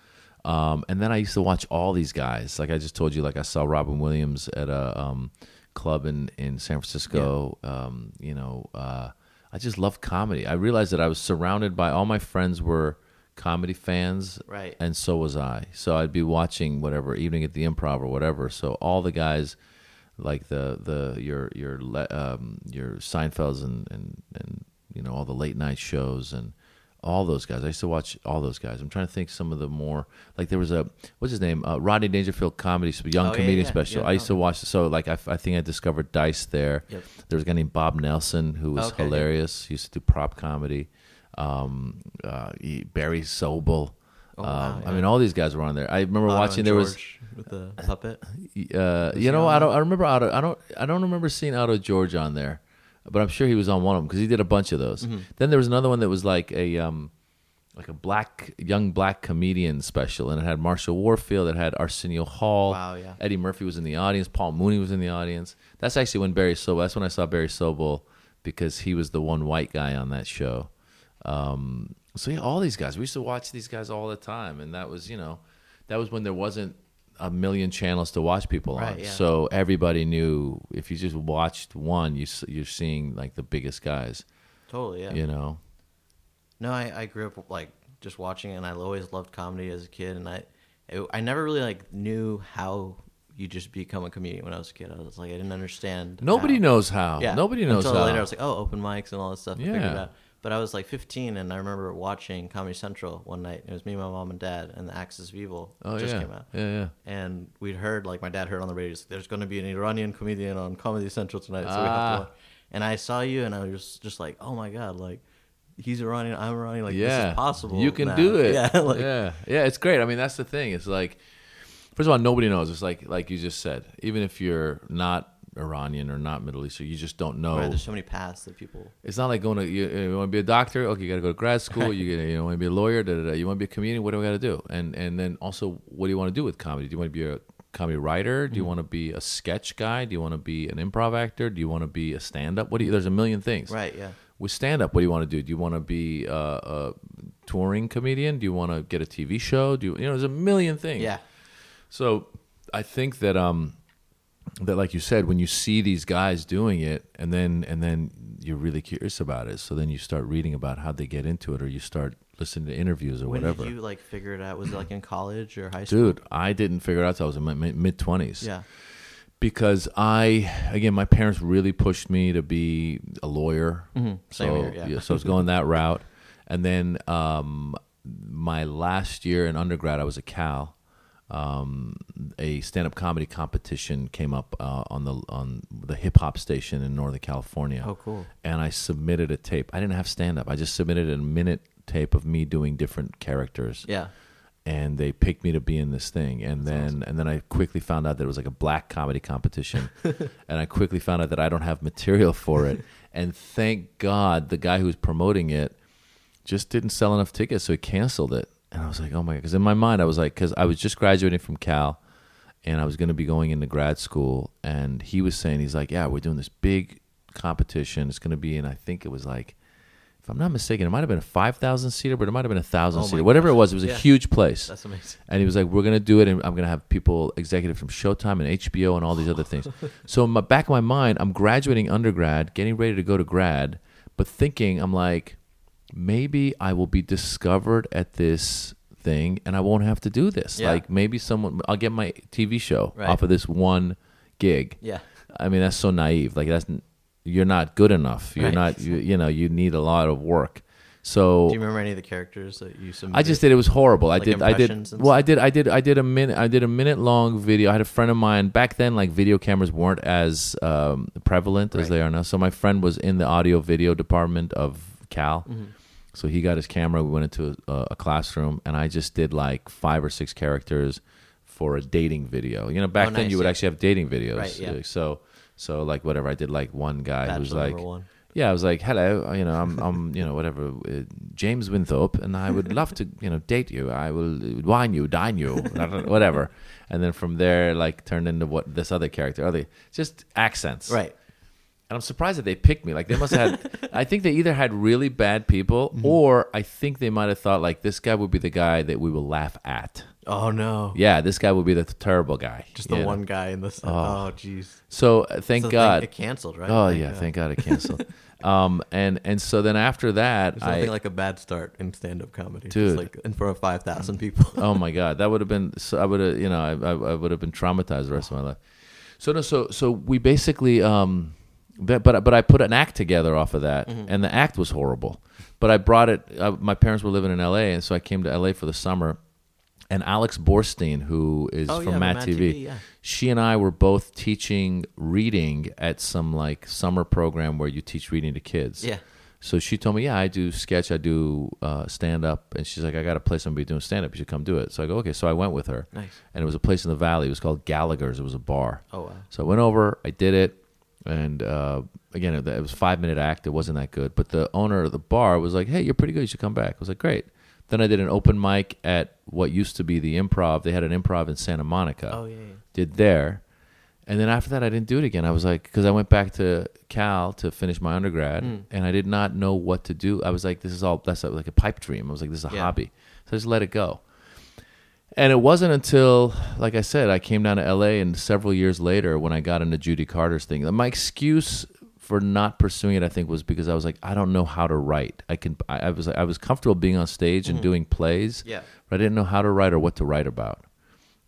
[SPEAKER 2] Um, and then I used to watch all these guys. Like I just told you, like I saw Robin Williams at a um, club in in San Francisco. Um, you know, uh, I just love comedy. I realized that I was surrounded by all my friends were comedy fans,
[SPEAKER 1] Right.
[SPEAKER 2] And so was I. So I'd be watching whatever evening at the Improv or whatever. So all the guys, like the the your your um, your Seinfelds and and and you know all the late night shows and all those guys. I used to watch all those guys. I'm trying to think some of the more like there was a what's his name uh, Rodney Dangerfield comedy young
[SPEAKER 1] Oh, yeah,
[SPEAKER 2] comedian
[SPEAKER 1] yeah,
[SPEAKER 2] special.
[SPEAKER 1] yeah,
[SPEAKER 2] I used to
[SPEAKER 1] no.
[SPEAKER 2] watch so like I, I, think I discovered Dice there.
[SPEAKER 1] Yep.
[SPEAKER 2] There was a guy named Bob Nelson who was
[SPEAKER 1] Okay,
[SPEAKER 2] hilarious. He used to do prop comedy. Um, uh, he- Barry Sobel.
[SPEAKER 1] Oh,
[SPEAKER 2] um,
[SPEAKER 1] wow,
[SPEAKER 2] I mean, all these guys were on there. I remember
[SPEAKER 1] Otto
[SPEAKER 2] watching. There was
[SPEAKER 1] with the puppet.
[SPEAKER 2] uh, you know, I don't. I remember Otto. I don't. I don't remember seeing Otto George on there, but I'm sure he was on one of them because he did a bunch of those.
[SPEAKER 1] Mm-hmm.
[SPEAKER 2] Then there was another one that was like a um, like a black young black comedian special, and it had Marsha Warfield. It had Arsenio Hall.
[SPEAKER 1] Wow, yeah.
[SPEAKER 2] Eddie Murphy was in the audience. Paul Mooney was in the audience. That's actually when Barry Sobel. That's when I saw Barry Sobel because he was the one white guy on that show. Um, so yeah, all these guys. We used to watch these guys all the time, and that was you know, that was when there wasn't a million channels to watch people
[SPEAKER 1] Right,
[SPEAKER 2] on.
[SPEAKER 1] yeah.
[SPEAKER 2] So everybody knew if you just watched one, you you're seeing like the biggest guys.
[SPEAKER 1] Totally, yeah.
[SPEAKER 2] You know.
[SPEAKER 1] No, I, I grew up like just watching it, and I always loved comedy as a kid, and I it, I never really like knew how you just become a comedian when I was a kid. I was like I didn't understand.
[SPEAKER 2] Nobody
[SPEAKER 1] how.
[SPEAKER 2] knows how.
[SPEAKER 1] Yeah,
[SPEAKER 2] Nobody knows
[SPEAKER 1] until
[SPEAKER 2] how.
[SPEAKER 1] later. I was like, oh, open mics and all this stuff. I figured it
[SPEAKER 2] Yeah.
[SPEAKER 1] But I was like 15, and I remember watching Comedy Central one night. It was me, my mom, and dad, and The Axis of Evil
[SPEAKER 2] oh
[SPEAKER 1] just
[SPEAKER 2] yeah.
[SPEAKER 1] came out.
[SPEAKER 2] Yeah, yeah.
[SPEAKER 1] And we'd heard, like, my dad heard on the radio, there's going to be an Iranian comedian on Comedy Central tonight. So we have
[SPEAKER 2] Ah.
[SPEAKER 1] to watch. And I saw you, and I was just, just like, oh my God, like, he's Iranian, I'm Iranian. Like,
[SPEAKER 2] yeah,
[SPEAKER 1] this is possible.
[SPEAKER 2] You can
[SPEAKER 1] now.
[SPEAKER 2] do it.
[SPEAKER 1] Yeah. Like,
[SPEAKER 2] yeah, yeah. It's great. I mean, that's the thing. It's like, first of all, nobody knows. It's like, like you just said. Even if you're not Iranian or not Middle Eastern, you just don't know.
[SPEAKER 1] right, there's so many paths that people.
[SPEAKER 2] It's not like going to you, you want to be a doctor. Okay, you got to go to grad school. You get you want to be a lawyer. Da, da, da. You want to be a comedian. What do I got to do? And and then also, what do you want to do with comedy? Do you want to be a comedy writer? Do you want to be a sketch guy? Do you want to be an improv actor? Do you want to be a stand up? What do you? There's a million things.
[SPEAKER 1] Right, yeah.
[SPEAKER 2] With stand up, what do you want to do? Do you want to be a, a touring comedian? Do you want to get a TV show? Do you you know? There's a million things.
[SPEAKER 1] Yeah.
[SPEAKER 2] So I think that um that like you said, when you see these guys doing it and then and then you're really curious about it. So then you start reading about how they get into it or you start listening to interviews or
[SPEAKER 1] When
[SPEAKER 2] whatever.
[SPEAKER 1] did you, like, figure it out? Was it, like, in college or high school?
[SPEAKER 2] Dude, I didn't figure it out till I was in my mid twenties.
[SPEAKER 1] Yeah.
[SPEAKER 2] Because I again my parents really pushed me to be a lawyer.
[SPEAKER 1] Same
[SPEAKER 2] So
[SPEAKER 1] here, yeah.
[SPEAKER 2] so I was going that route. And then um my last year in undergrad I was a Cal um, a stand-up comedy competition came up uh, on the on the hip hop station in Northern California.
[SPEAKER 1] Oh, cool.
[SPEAKER 2] And I submitted a tape. I didn't have stand-up. I just submitted a minute tape of me doing different characters.
[SPEAKER 1] Yeah.
[SPEAKER 2] And they picked me to be in this thing, and then and then I quickly found out that it was like a black comedy competition, and I quickly found out that I don't have material for it. and thank God the guy who was promoting it just didn't sell enough tickets, so he canceled it. And I was like, oh my god, because in my mind I was like, because I was just graduating from Cal, and I was going to be going into grad school, and he was saying he's like, yeah, we're doing this big competition. It's going to be in I think it was like, if I'm not mistaken, it might have been a five thousand seater, but it might have been a thousand
[SPEAKER 1] Oh
[SPEAKER 2] seater, whatever it was. It was
[SPEAKER 1] Yeah.
[SPEAKER 2] a huge place.
[SPEAKER 1] That's amazing.
[SPEAKER 2] And he was like, "We're gonna do it, and I'm gonna have people executive from Showtime and HBO and all these other things." so in my back of my mind, I'm graduating undergrad, getting ready to go to grad, but thinking I'm like, maybe I will be discovered at this thing, and I won't have to do this.
[SPEAKER 1] Yeah.
[SPEAKER 2] Like maybe someone, I'll get my TV show
[SPEAKER 1] Right.
[SPEAKER 2] off of this one gig.
[SPEAKER 1] Yeah.
[SPEAKER 2] I mean, that's so naive. Like that's you're not good enough. You're
[SPEAKER 1] Right.
[SPEAKER 2] not. You, you know, you need a lot of work. So
[SPEAKER 1] Do you remember any of the characters that you submitted?
[SPEAKER 2] I just did. It was horrible. I did. I did. Well, I did. I did. I did a minute. I did a minute long video. I had a friend of mine back then. Like video cameras weren't as um, prevalent as they are now. So my friend was in the audio video department of Cal.
[SPEAKER 1] Mm-hmm.
[SPEAKER 2] So he got his camera. We went into a, a classroom, and I just did like five or six characters for a dating video. You know, back
[SPEAKER 1] Oh,
[SPEAKER 2] then
[SPEAKER 1] nice,
[SPEAKER 2] you would
[SPEAKER 1] yeah.
[SPEAKER 2] actually have dating videos.
[SPEAKER 1] Right, yeah.
[SPEAKER 2] So, so like whatever. I did like one guy who was like,
[SPEAKER 1] one.
[SPEAKER 2] yeah, I was like, hello, you know, I'm, I'm, you know, whatever, uh, James Winthrop, and I would love to, you know, date you. I will wine you, dine you, whatever. And then from there, like, turned into what this other character, other just accents,
[SPEAKER 1] Right.
[SPEAKER 2] And I'm surprised that they picked me. Like, they must have had. I think they either had really bad people,
[SPEAKER 1] Mm-hmm.
[SPEAKER 2] or I think they might have thought like this guy would be the guy that we will laugh at.
[SPEAKER 1] Oh no.
[SPEAKER 2] Yeah, this guy would be the terrible guy.
[SPEAKER 1] Just the
[SPEAKER 2] know?
[SPEAKER 1] one guy in this. Oh jeez.
[SPEAKER 2] So uh, thank
[SPEAKER 1] So
[SPEAKER 2] God.
[SPEAKER 1] It canceled, right?
[SPEAKER 2] Oh
[SPEAKER 1] Thank
[SPEAKER 2] yeah,
[SPEAKER 1] God.
[SPEAKER 2] thank God it canceled. um, and and so then after that,
[SPEAKER 1] There's
[SPEAKER 2] I
[SPEAKER 1] nothing like a bad start in stand-up comedy.
[SPEAKER 2] Dude.
[SPEAKER 1] Like in front of five thousand people.
[SPEAKER 2] oh my god, that would have been. So I would have, you know, I, I, I would have been traumatized the rest of my life. So no, so so we basically, um, that, but but I put an act together off of that,
[SPEAKER 1] Mm-hmm.
[SPEAKER 2] and the act was horrible. But I brought it. Uh, my parents were living in L.A., and so I came to L.A. for the summer. And Alex Borstein, who is
[SPEAKER 1] Oh,
[SPEAKER 2] from
[SPEAKER 1] yeah,
[SPEAKER 2] Matt,
[SPEAKER 1] MADtv,
[SPEAKER 2] TV,
[SPEAKER 1] yeah.
[SPEAKER 2] she and I were both teaching reading at some like summer program where you teach reading to kids.
[SPEAKER 1] Yeah.
[SPEAKER 2] So she told me, yeah, I do sketch, I do uh, stand up, and she's like, I got a place I'm gonna be doing stand up. You should come do it. So I go, okay. So I went with her,
[SPEAKER 1] Nice.
[SPEAKER 2] and it was a place in the valley. It was called Gallagher's. It was a bar.
[SPEAKER 1] Oh wow.
[SPEAKER 2] So I went over, I did it, and uh, again, it was a five minute act. It wasn't that good, but the owner of the bar was like, "Hey, you're pretty good. You should come back." I was like, "Great." Then I did an open mic at what used to be the Improv. They had an Improv in Santa Monica.
[SPEAKER 1] Oh yeah. yeah.
[SPEAKER 2] Did there, and then after that, I didn't do it again. I was like, because I went back to Cal to finish my undergrad,
[SPEAKER 1] Hmm.
[SPEAKER 2] and I did not know what to do. I was like, this is all that's like a pipe dream. I was like, this is a
[SPEAKER 1] Yeah.
[SPEAKER 2] hobby. So I just let it go. And it wasn't until, like I said, I came down to LA and several years later when I got into Judy Carter's thing. My excuse for not pursuing it, I think, was because I was like, I don't know how to write. I can, I, I was, I was comfortable being on stage and doing plays,
[SPEAKER 1] Mm-hmm. Yeah.
[SPEAKER 2] but I didn't know how to write or what to write about.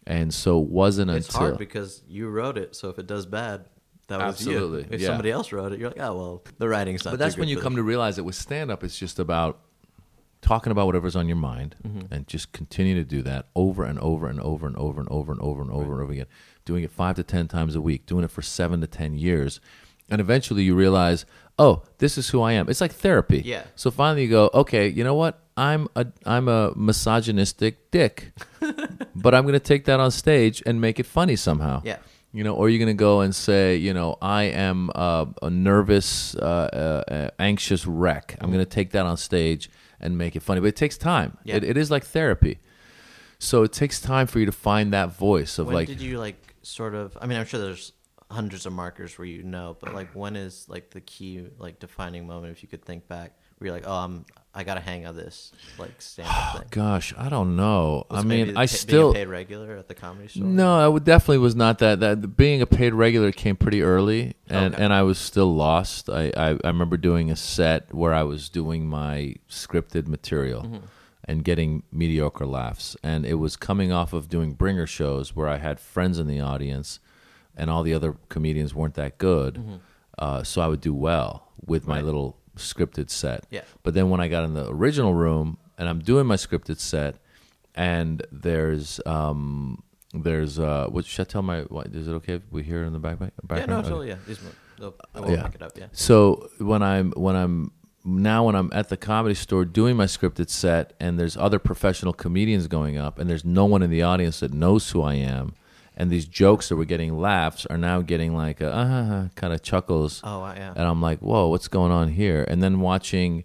[SPEAKER 2] And so it wasn't until
[SPEAKER 1] It's
[SPEAKER 2] until
[SPEAKER 1] hard because you wrote it, so if it does bad, that was
[SPEAKER 2] Absolutely,
[SPEAKER 1] you. If
[SPEAKER 2] yeah.
[SPEAKER 1] somebody else wrote it, you're like, oh well, the writing's not.
[SPEAKER 2] But that's when you come to realize that with stand up, it's just about talking about whatever's on your mind
[SPEAKER 1] Mm-hmm.
[SPEAKER 2] and just continue to do that over and over and over and over and over and over and over and over again. Doing it five to 10 times a week, doing it for seven to 10 years. And eventually you realize, oh, this is who I am. It's like therapy.
[SPEAKER 1] Yeah.
[SPEAKER 2] So finally you go, okay, you know what? I'm a I'm a misogynistic dick, but I'm going to take that on stage and make it funny somehow.
[SPEAKER 1] Yeah.
[SPEAKER 2] You know, or you're going to go and say, you know, I am uh, a nervous, uh, uh, uh, anxious wreck. I'm going to take that on stage and make it funny. But it takes time.
[SPEAKER 1] Yeah.
[SPEAKER 2] It, it is like therapy. So it takes time for you to find that voice of
[SPEAKER 1] When
[SPEAKER 2] like,
[SPEAKER 1] did you like sort of? I mean, I'm sure there's hundreds of markers where you know, but like when is like the key like defining moment? If you could think back, where you're like, oh, I'm I got a hang of this like stand up thing.
[SPEAKER 2] gosh, I don't know.
[SPEAKER 1] Was
[SPEAKER 2] I mean, I
[SPEAKER 1] pa-
[SPEAKER 2] still.
[SPEAKER 1] paid regular at the comedy store.
[SPEAKER 2] No, I would definitely was not that. That being a paid regular came pretty early, and,
[SPEAKER 1] Okay.
[SPEAKER 2] and I was still lost. I, I I remember doing a set where I was doing my scripted material
[SPEAKER 1] Mm-hmm.
[SPEAKER 2] and getting mediocre laughs, and it was coming off of doing bringer shows where I had friends in the audience, and all the other comedians weren't that good, uh, so I would do well with my
[SPEAKER 1] Mm-hmm. Right.
[SPEAKER 2] little scripted set.
[SPEAKER 1] Yeah.
[SPEAKER 2] But then when I got in the original room and I'm doing my scripted set, and there's um there's uh what should I tell my what, is it okay if we hear it in the back,
[SPEAKER 1] Yeah,
[SPEAKER 2] background?
[SPEAKER 1] no,
[SPEAKER 2] Okay.
[SPEAKER 1] totally. Yeah, these. They'll, I won't
[SPEAKER 2] Yeah.
[SPEAKER 1] pick it up. Yeah.
[SPEAKER 2] So when I'm when I'm now when I'm at the comedy store doing my scripted set and there's other professional comedians going up and there's no one in the audience that knows who I am and these jokes that were getting laughs are now getting like a uh, kind of chuckles
[SPEAKER 1] Oh, uh, yeah.
[SPEAKER 2] and I'm like, whoa, what's going on here? And then watching,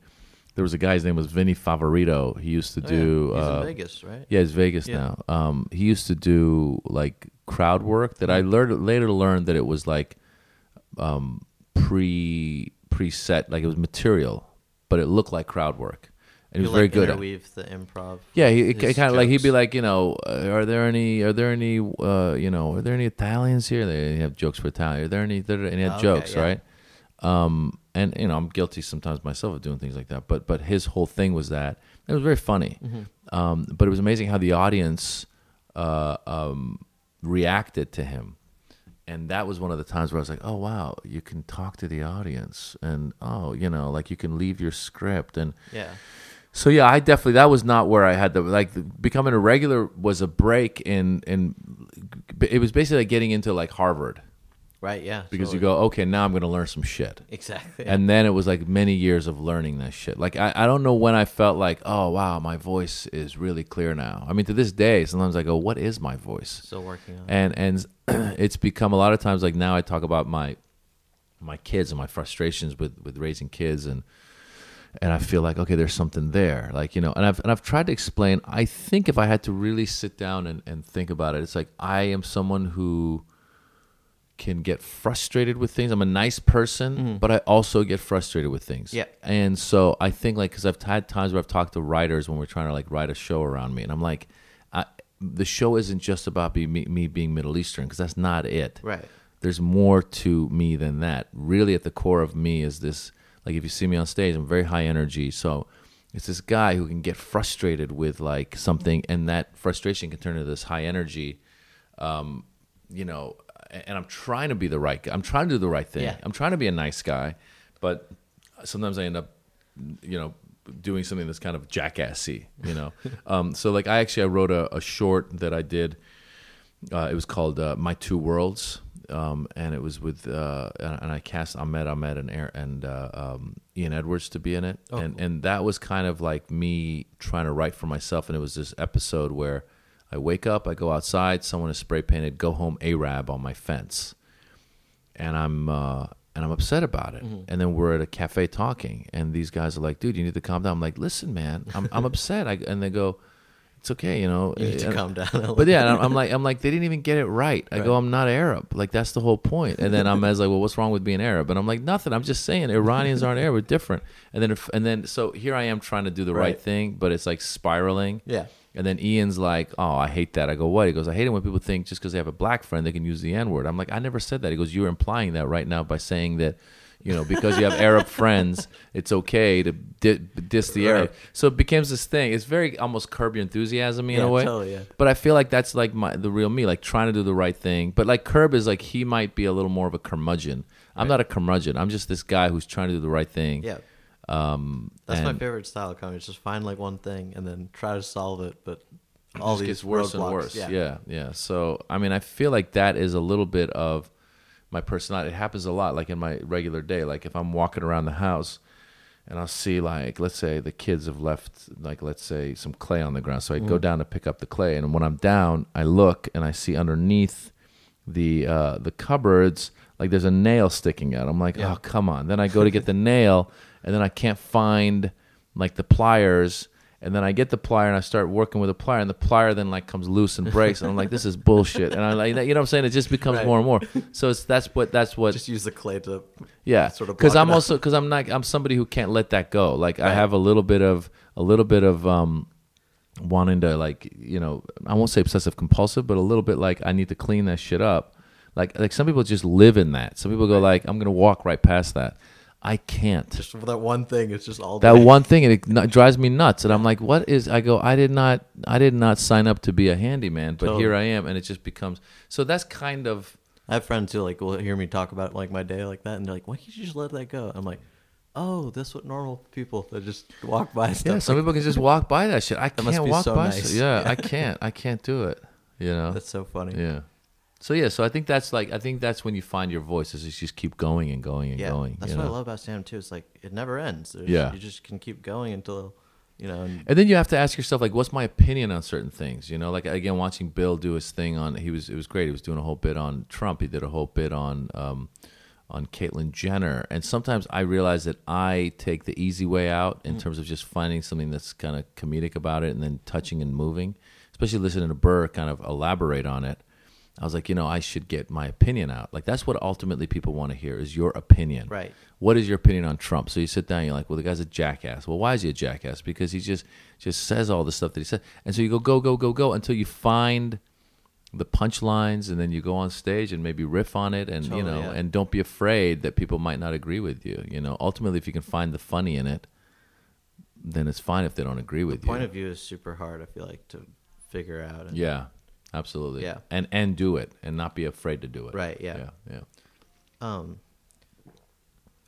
[SPEAKER 2] there was a guy's name was Vinnie Favorito. He used to
[SPEAKER 1] Oh,
[SPEAKER 2] do.
[SPEAKER 1] yeah. He's
[SPEAKER 2] uh,
[SPEAKER 1] in Vegas, right?
[SPEAKER 2] Yeah, he's Vegas
[SPEAKER 1] Yeah.
[SPEAKER 2] now. Um, he used to do like crowd work that I learned later learned that it was like um, pre preset, like it was material, but it looked like crowd work, and he was very
[SPEAKER 1] like
[SPEAKER 2] good at.
[SPEAKER 1] the improv.
[SPEAKER 2] Yeah, he, kind of like he'd be like, you know, uh, are there any, are there any, uh, you know, are there any Italians here? They have jokes for Italian. Are there any? There, and he had jokes,
[SPEAKER 1] yeah.
[SPEAKER 2] right? Um, and you know, I'm guilty sometimes myself of doing things like that. But but his whole thing was that it was very funny.
[SPEAKER 1] Mm-hmm.
[SPEAKER 2] Um, but it was amazing how the audience uh, um, reacted to him. And that was one of the times where I was like, "Oh wow, you can talk to the audience, and oh, you know, like you can leave your script, and
[SPEAKER 1] Yeah.
[SPEAKER 2] So yeah, I definitely that was not where I had the like becoming a regular was a break in in it was basically like getting into like Harvard
[SPEAKER 1] Right. Yeah.
[SPEAKER 2] because you go okay now I'm going to learn some shit
[SPEAKER 1] exactly.
[SPEAKER 2] and then it was like many years of learning that shit like I, I don't know when I felt like oh wow my voice is really clear now I mean to this day sometimes I go what is my voice
[SPEAKER 1] still working on. it.
[SPEAKER 2] and and it's become a lot of times like now I talk about my my kids and my frustrations with with raising kids and and I feel like okay there's something there like you know and I've and I've tried to explain I think if I had to really sit down and, and think about it it's like I am someone who can get frustrated with things I'm a nice person mm-hmm. but I also get frustrated with things
[SPEAKER 1] Yeah.
[SPEAKER 2] and so I think like because I've had times where I've talked to writers when we're trying to like write a show around me and I'm like I, the show isn't just about me, me being Middle Eastern because that's not it
[SPEAKER 1] Right.
[SPEAKER 2] there's more to me than that. Really, at the core of me is this like if you see me on stage, I'm very high energy. So it's this guy who can get frustrated with like something, and that frustration can turn into this high energy, um, you know, and I'm trying to be the right guy. I'm trying to do the right thing.
[SPEAKER 1] Yeah.
[SPEAKER 2] I'm trying to be a nice guy, but sometimes I end up, you know, doing something that's kind of jackassy. You know, um, so like I actually I wrote a, a short that I did. Uh, it was called uh, My Two Worlds, um, and it was with uh, and I cast Ahmed Ahmed and and uh, um, Ian Edwards to be in it, and and that was kind of like me trying to write for myself. And it was this episode where I wake up, I go outside, someone is spray painted "Go Home Arab" on my fence, and I'm uh, and I'm upset about it. And then we're at a cafe talking, and these guys are like, "Dude, you need to calm down." I'm like, "Listen, man, I'm I'm upset." I, and they go, "It's okay, you know."
[SPEAKER 1] You need to
[SPEAKER 2] And-
[SPEAKER 1] calm down.
[SPEAKER 2] but yeah, I'm, I'm like, I'm like, they didn't even get it right. I go, I'm not Arab. Like that's the whole point. And then I'm as like, well, what's wrong with being Arab? And I'm like, nothing. I'm just saying, Iranians aren't Arab. We're different. And then, if, and then, so here I am trying to do the right,
[SPEAKER 1] Right.
[SPEAKER 2] thing, but it's like spiraling.
[SPEAKER 1] Yeah.
[SPEAKER 2] And then Ian's like, oh, I hate that. I go, what? He goes, I hate it when people think just because they have a black friend they can use the N word. I'm like, I never said that. He goes, you're implying that right now by saying that. You know, because you have Arab friends, it's okay to di- diss the Arab.
[SPEAKER 1] Right.
[SPEAKER 2] So it becomes this thing. It's very almost curb your enthusiasm in
[SPEAKER 1] Yeah,
[SPEAKER 2] a way.
[SPEAKER 1] totally, yeah.
[SPEAKER 2] But I feel like that's like my the real me, like trying to do the right thing. But like Curb is like he might be a little more of a curmudgeon. I'm not a curmudgeon. I'm just this guy who's trying to do the right thing.
[SPEAKER 1] Yeah.
[SPEAKER 2] Um,
[SPEAKER 1] That's my favorite style of comedy. is Just find like one thing and then try to solve it, but all these
[SPEAKER 2] gets worse and
[SPEAKER 1] roadblocks-
[SPEAKER 2] worse.
[SPEAKER 1] Yeah.
[SPEAKER 2] Yeah. yeah, So I mean, I feel like that is a little bit of my personality. It happens a lot, like in my regular day. Like if I'm walking around the house and I'll see like let's say the kids have left like let's say some clay on the ground. So I
[SPEAKER 1] Mm.
[SPEAKER 2] go down to pick up the clay, and when I'm down, I look and I see underneath the uh, the cupboards like there's a nail sticking out. I'm like,
[SPEAKER 1] Yeah.
[SPEAKER 2] oh come on. Then I go to get the nail, and then I can't find like the pliers. And then I get the plier and I start working with the plier, and the plier then like comes loose and breaks, and I'm like, "This is bullshit." And I like, you know what I'm saying? It just becomes
[SPEAKER 1] Right.
[SPEAKER 2] more and more. So it's that's what that's what
[SPEAKER 1] Just use the clay to
[SPEAKER 2] yeah,
[SPEAKER 1] sort of
[SPEAKER 2] because I'm also because I'm not I'm somebody who can't let that go. Like I have a little bit of a little bit of um wanting to like you know I won't say obsessive compulsive, but a little bit like I need to clean that shit up. Like like some people just live in that. Some people go like I'm gonna walk right past that. I can't.
[SPEAKER 1] just that one thing. It's just all
[SPEAKER 2] that
[SPEAKER 1] day.
[SPEAKER 2] one thing and it drives me nuts and i'm like what is i go i did not i did not sign up to be a handyman but
[SPEAKER 1] Totally.
[SPEAKER 2] here i am and it just becomes so that's kind of
[SPEAKER 1] I have friends who like will hear me talk about like my day like that, and they're like, "Why can't you just let that go?" I'm like, "Oh, that's what normal people that just walk by stuff."
[SPEAKER 2] yeah some people can just walk by that shit i
[SPEAKER 1] That
[SPEAKER 2] can't
[SPEAKER 1] be
[SPEAKER 2] walk
[SPEAKER 1] so
[SPEAKER 2] by
[SPEAKER 1] nice.
[SPEAKER 2] Yeah. i can't i can't do it you know
[SPEAKER 1] That's so funny.
[SPEAKER 2] yeah so yeah so i think that's like i think that's when you find your voice is you just keep going and going and
[SPEAKER 1] Yeah,
[SPEAKER 2] going
[SPEAKER 1] that's what I love about stand too. It's like it never ends. There's,
[SPEAKER 2] Yeah.
[SPEAKER 1] you just can keep going until you know. And,
[SPEAKER 2] And then you have to ask yourself, like, what's my opinion on certain things? You know, like again, watching Bill do his thing on, he was it was great. He was doing a whole bit on Trump. He did a whole bit on um, on Caitlyn Jenner. And sometimes I realize that I take the easy way out in terms of just finding something that's kind of comedic about it and then touching and moving. Especially listening to Burr kind of elaborate on it. I was like, you know, I should get my opinion out. Like that's what ultimately people want to hear is your opinion.
[SPEAKER 1] Right.
[SPEAKER 2] What is your opinion on Trump? So you sit down, you're like, well, the guy's a jackass. Well, why is he a jackass? Because he just just says all the stuff that he said, and so you go go go go go until you find the punchlines, and then you go on stage and maybe riff on it, and you know,
[SPEAKER 1] yeah.
[SPEAKER 2] and don't be afraid that people might not agree with you. You know, ultimately, if you can find the funny in it, then it's fine if they don't agree with you.
[SPEAKER 1] point of view is super hard. I feel like to figure out. And,
[SPEAKER 2] yeah, absolutely.
[SPEAKER 1] Yeah.
[SPEAKER 2] and and do it, and not be afraid to do it.
[SPEAKER 1] Right, yeah.
[SPEAKER 2] yeah, yeah.
[SPEAKER 1] Um,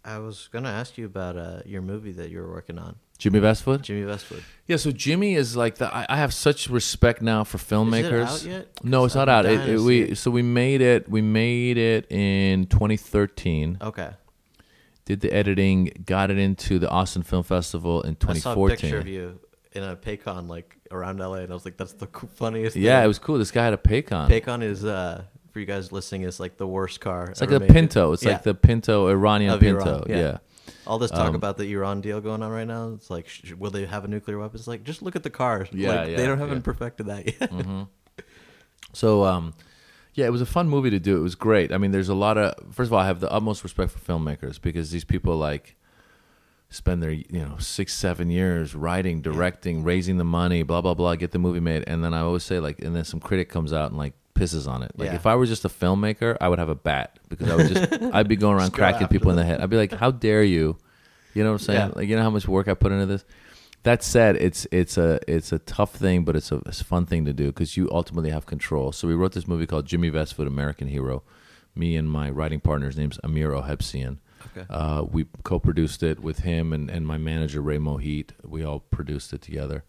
[SPEAKER 1] I was gonna ask you about uh, your movie that you were working on,
[SPEAKER 2] Jimmy Vestvood.
[SPEAKER 1] Jimmy Vestvood.
[SPEAKER 2] Yeah, so Jimmy is like the. I, I have such respect now for filmmakers.
[SPEAKER 1] out yet?
[SPEAKER 2] No, it's not
[SPEAKER 1] I've
[SPEAKER 2] out. It, it- we
[SPEAKER 1] it.
[SPEAKER 2] so we made it. We made it in 2013.
[SPEAKER 1] Okay.
[SPEAKER 2] Did the editing. Got it into the Austin Film Festival in
[SPEAKER 1] I saw a picture of
[SPEAKER 2] 2014.
[SPEAKER 1] you in a Paykan like around LA, and I was like, "That's the funniest."
[SPEAKER 2] Yeah,
[SPEAKER 1] thing.
[SPEAKER 2] it was cool. This guy had a Paykan.
[SPEAKER 1] Paykan is uh for you guys listening is like the worst car.
[SPEAKER 2] It's like
[SPEAKER 1] made.
[SPEAKER 2] Pinto. It's
[SPEAKER 1] Yeah.
[SPEAKER 2] like the Pinto Iranian
[SPEAKER 1] Of
[SPEAKER 2] Pinto.
[SPEAKER 1] Iran, yeah.
[SPEAKER 2] yeah.
[SPEAKER 1] All this talk
[SPEAKER 2] Um,
[SPEAKER 1] about the Iran deal going on right now. It's like, sh- will they have a nuclear weapon? It's like, just look at the cars.
[SPEAKER 2] Yeah,
[SPEAKER 1] like,
[SPEAKER 2] yeah,
[SPEAKER 1] they don't haven't
[SPEAKER 2] yeah.
[SPEAKER 1] perfected that yet.
[SPEAKER 2] So, um, yeah, it was a fun movie to do. It was great. I mean, there's a lot of. First of all, I have the utmost respect for filmmakers because these people like spend their you know six seven years writing, directing, raising the money, blah blah blah, get the movie made, and then I always say like, and then some critic comes out and like pisses on it. Like
[SPEAKER 1] Yeah.
[SPEAKER 2] if I were just a filmmaker, I would have a bat because I would just I'd be going around
[SPEAKER 1] go
[SPEAKER 2] cracking
[SPEAKER 1] after
[SPEAKER 2] people in the head. I'd be like, how dare you? You know what I'm saying?
[SPEAKER 1] Yeah.
[SPEAKER 2] Like you know how much work I put into this. That said, it's it's a it's a tough thing, but it's a, it's a fun thing to do because you ultimately have control. So we wrote this movie called Jimmy Vestvood, American Hero, Me and my writing partner's name's Amir Ohebsion.
[SPEAKER 1] Okay.
[SPEAKER 2] Uh, we co-produced it with him and, and my manager Ray Mohit. We all produced it together.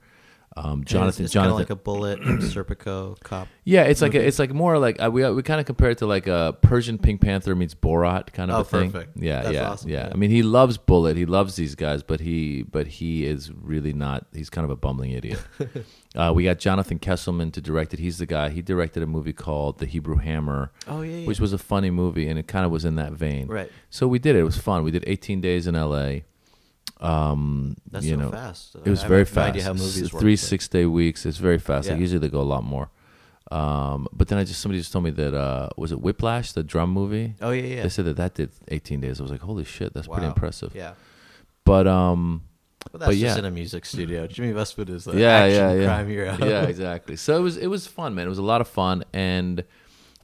[SPEAKER 2] Um, Jonathan,
[SPEAKER 1] it's, it's kind of
[SPEAKER 2] Jonathan,
[SPEAKER 1] like a Bullitt, Serpico cop.
[SPEAKER 2] yeah, it's like a, it's like more like uh, we we kind of compare it to like a Persian Pink Panther meets Borat kind of
[SPEAKER 1] Oh,
[SPEAKER 2] a thing.
[SPEAKER 1] perfect.
[SPEAKER 2] Yeah,
[SPEAKER 1] That's
[SPEAKER 2] yeah,
[SPEAKER 1] awesome,
[SPEAKER 2] yeah.
[SPEAKER 1] yeah.
[SPEAKER 2] I mean, he loves Bullitt. He loves these guys, but he but he is really not. He's kind of a bumbling idiot. uh, we got Jonathan Kesselman to direct it. He's the guy. He directed a movie called The Hebrew Hammer,
[SPEAKER 1] Oh yeah, yeah.
[SPEAKER 2] which was a funny movie, and it kind of was in that vein.
[SPEAKER 1] right.
[SPEAKER 2] So we did it. It was fun. We did 18 days in L.A. Um,
[SPEAKER 1] That's
[SPEAKER 2] you
[SPEAKER 1] so
[SPEAKER 2] know,
[SPEAKER 1] fast.
[SPEAKER 2] it was
[SPEAKER 1] I
[SPEAKER 2] very
[SPEAKER 1] no
[SPEAKER 2] fast.
[SPEAKER 1] idea how movies work,
[SPEAKER 2] three six day weeks. It's very fast. Like usually they go a lot more. Um, but then I just somebody just told me that uh, was it Whiplash, the drum movie.
[SPEAKER 1] Oh yeah, yeah.
[SPEAKER 2] They said that that did 18 days. I was like, holy shit, that's pretty impressive.
[SPEAKER 1] Yeah.
[SPEAKER 2] But um,
[SPEAKER 1] But that's
[SPEAKER 2] But
[SPEAKER 1] just
[SPEAKER 2] yeah.
[SPEAKER 1] in a music studio. Jimmy Vestvood is the
[SPEAKER 2] yeah,
[SPEAKER 1] action
[SPEAKER 2] yeah, yeah,
[SPEAKER 1] crime hero.
[SPEAKER 2] yeah, exactly. So it was it was fun, man. It was a lot of fun, and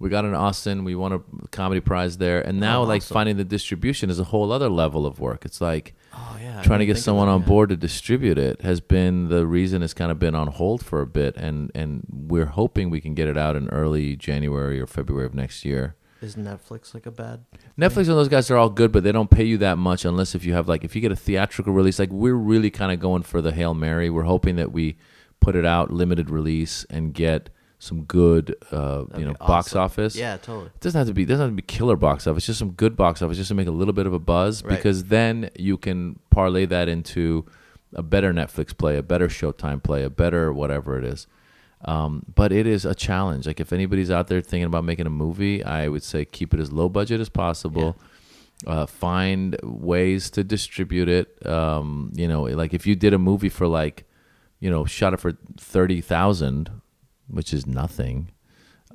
[SPEAKER 2] we got in Austin. We won a comedy prize there, and oh, now
[SPEAKER 1] Oh,
[SPEAKER 2] like
[SPEAKER 1] awesome.
[SPEAKER 2] finding the distribution is a whole other level of work. It's like
[SPEAKER 1] Oh yeah.
[SPEAKER 2] Trying to get someone
[SPEAKER 1] that,
[SPEAKER 2] on
[SPEAKER 1] yeah.
[SPEAKER 2] board to distribute it has been the reason it's kind of been on hold for a bit and and we're hoping we can get it out in early January or February of next year.
[SPEAKER 1] Is Netflix like a bad?
[SPEAKER 2] Netflix and those guys are all good, but they don't pay you that much unless if you have like if you get a theatrical release. Like we're really kind of going for the hail mary. We're hoping that we put it out limited release and get some good, uh, you know, box
[SPEAKER 1] awesome.
[SPEAKER 2] office.
[SPEAKER 1] Yeah, totally.
[SPEAKER 2] It doesn't have to be. Doesn't have to be killer box office. Just some good box office, just to make a little bit of a buzz.
[SPEAKER 1] Right.
[SPEAKER 2] Because then you can parlay that into a better Netflix play, a better Showtime play, a better whatever it is. Um, but it is a challenge. Like if anybody's out there thinking about making a movie, I would say keep it as low budget as possible. Uh, find ways to distribute it. Um, you know, like if you did a movie for like, you know, shot it for thirty thousand, which is nothing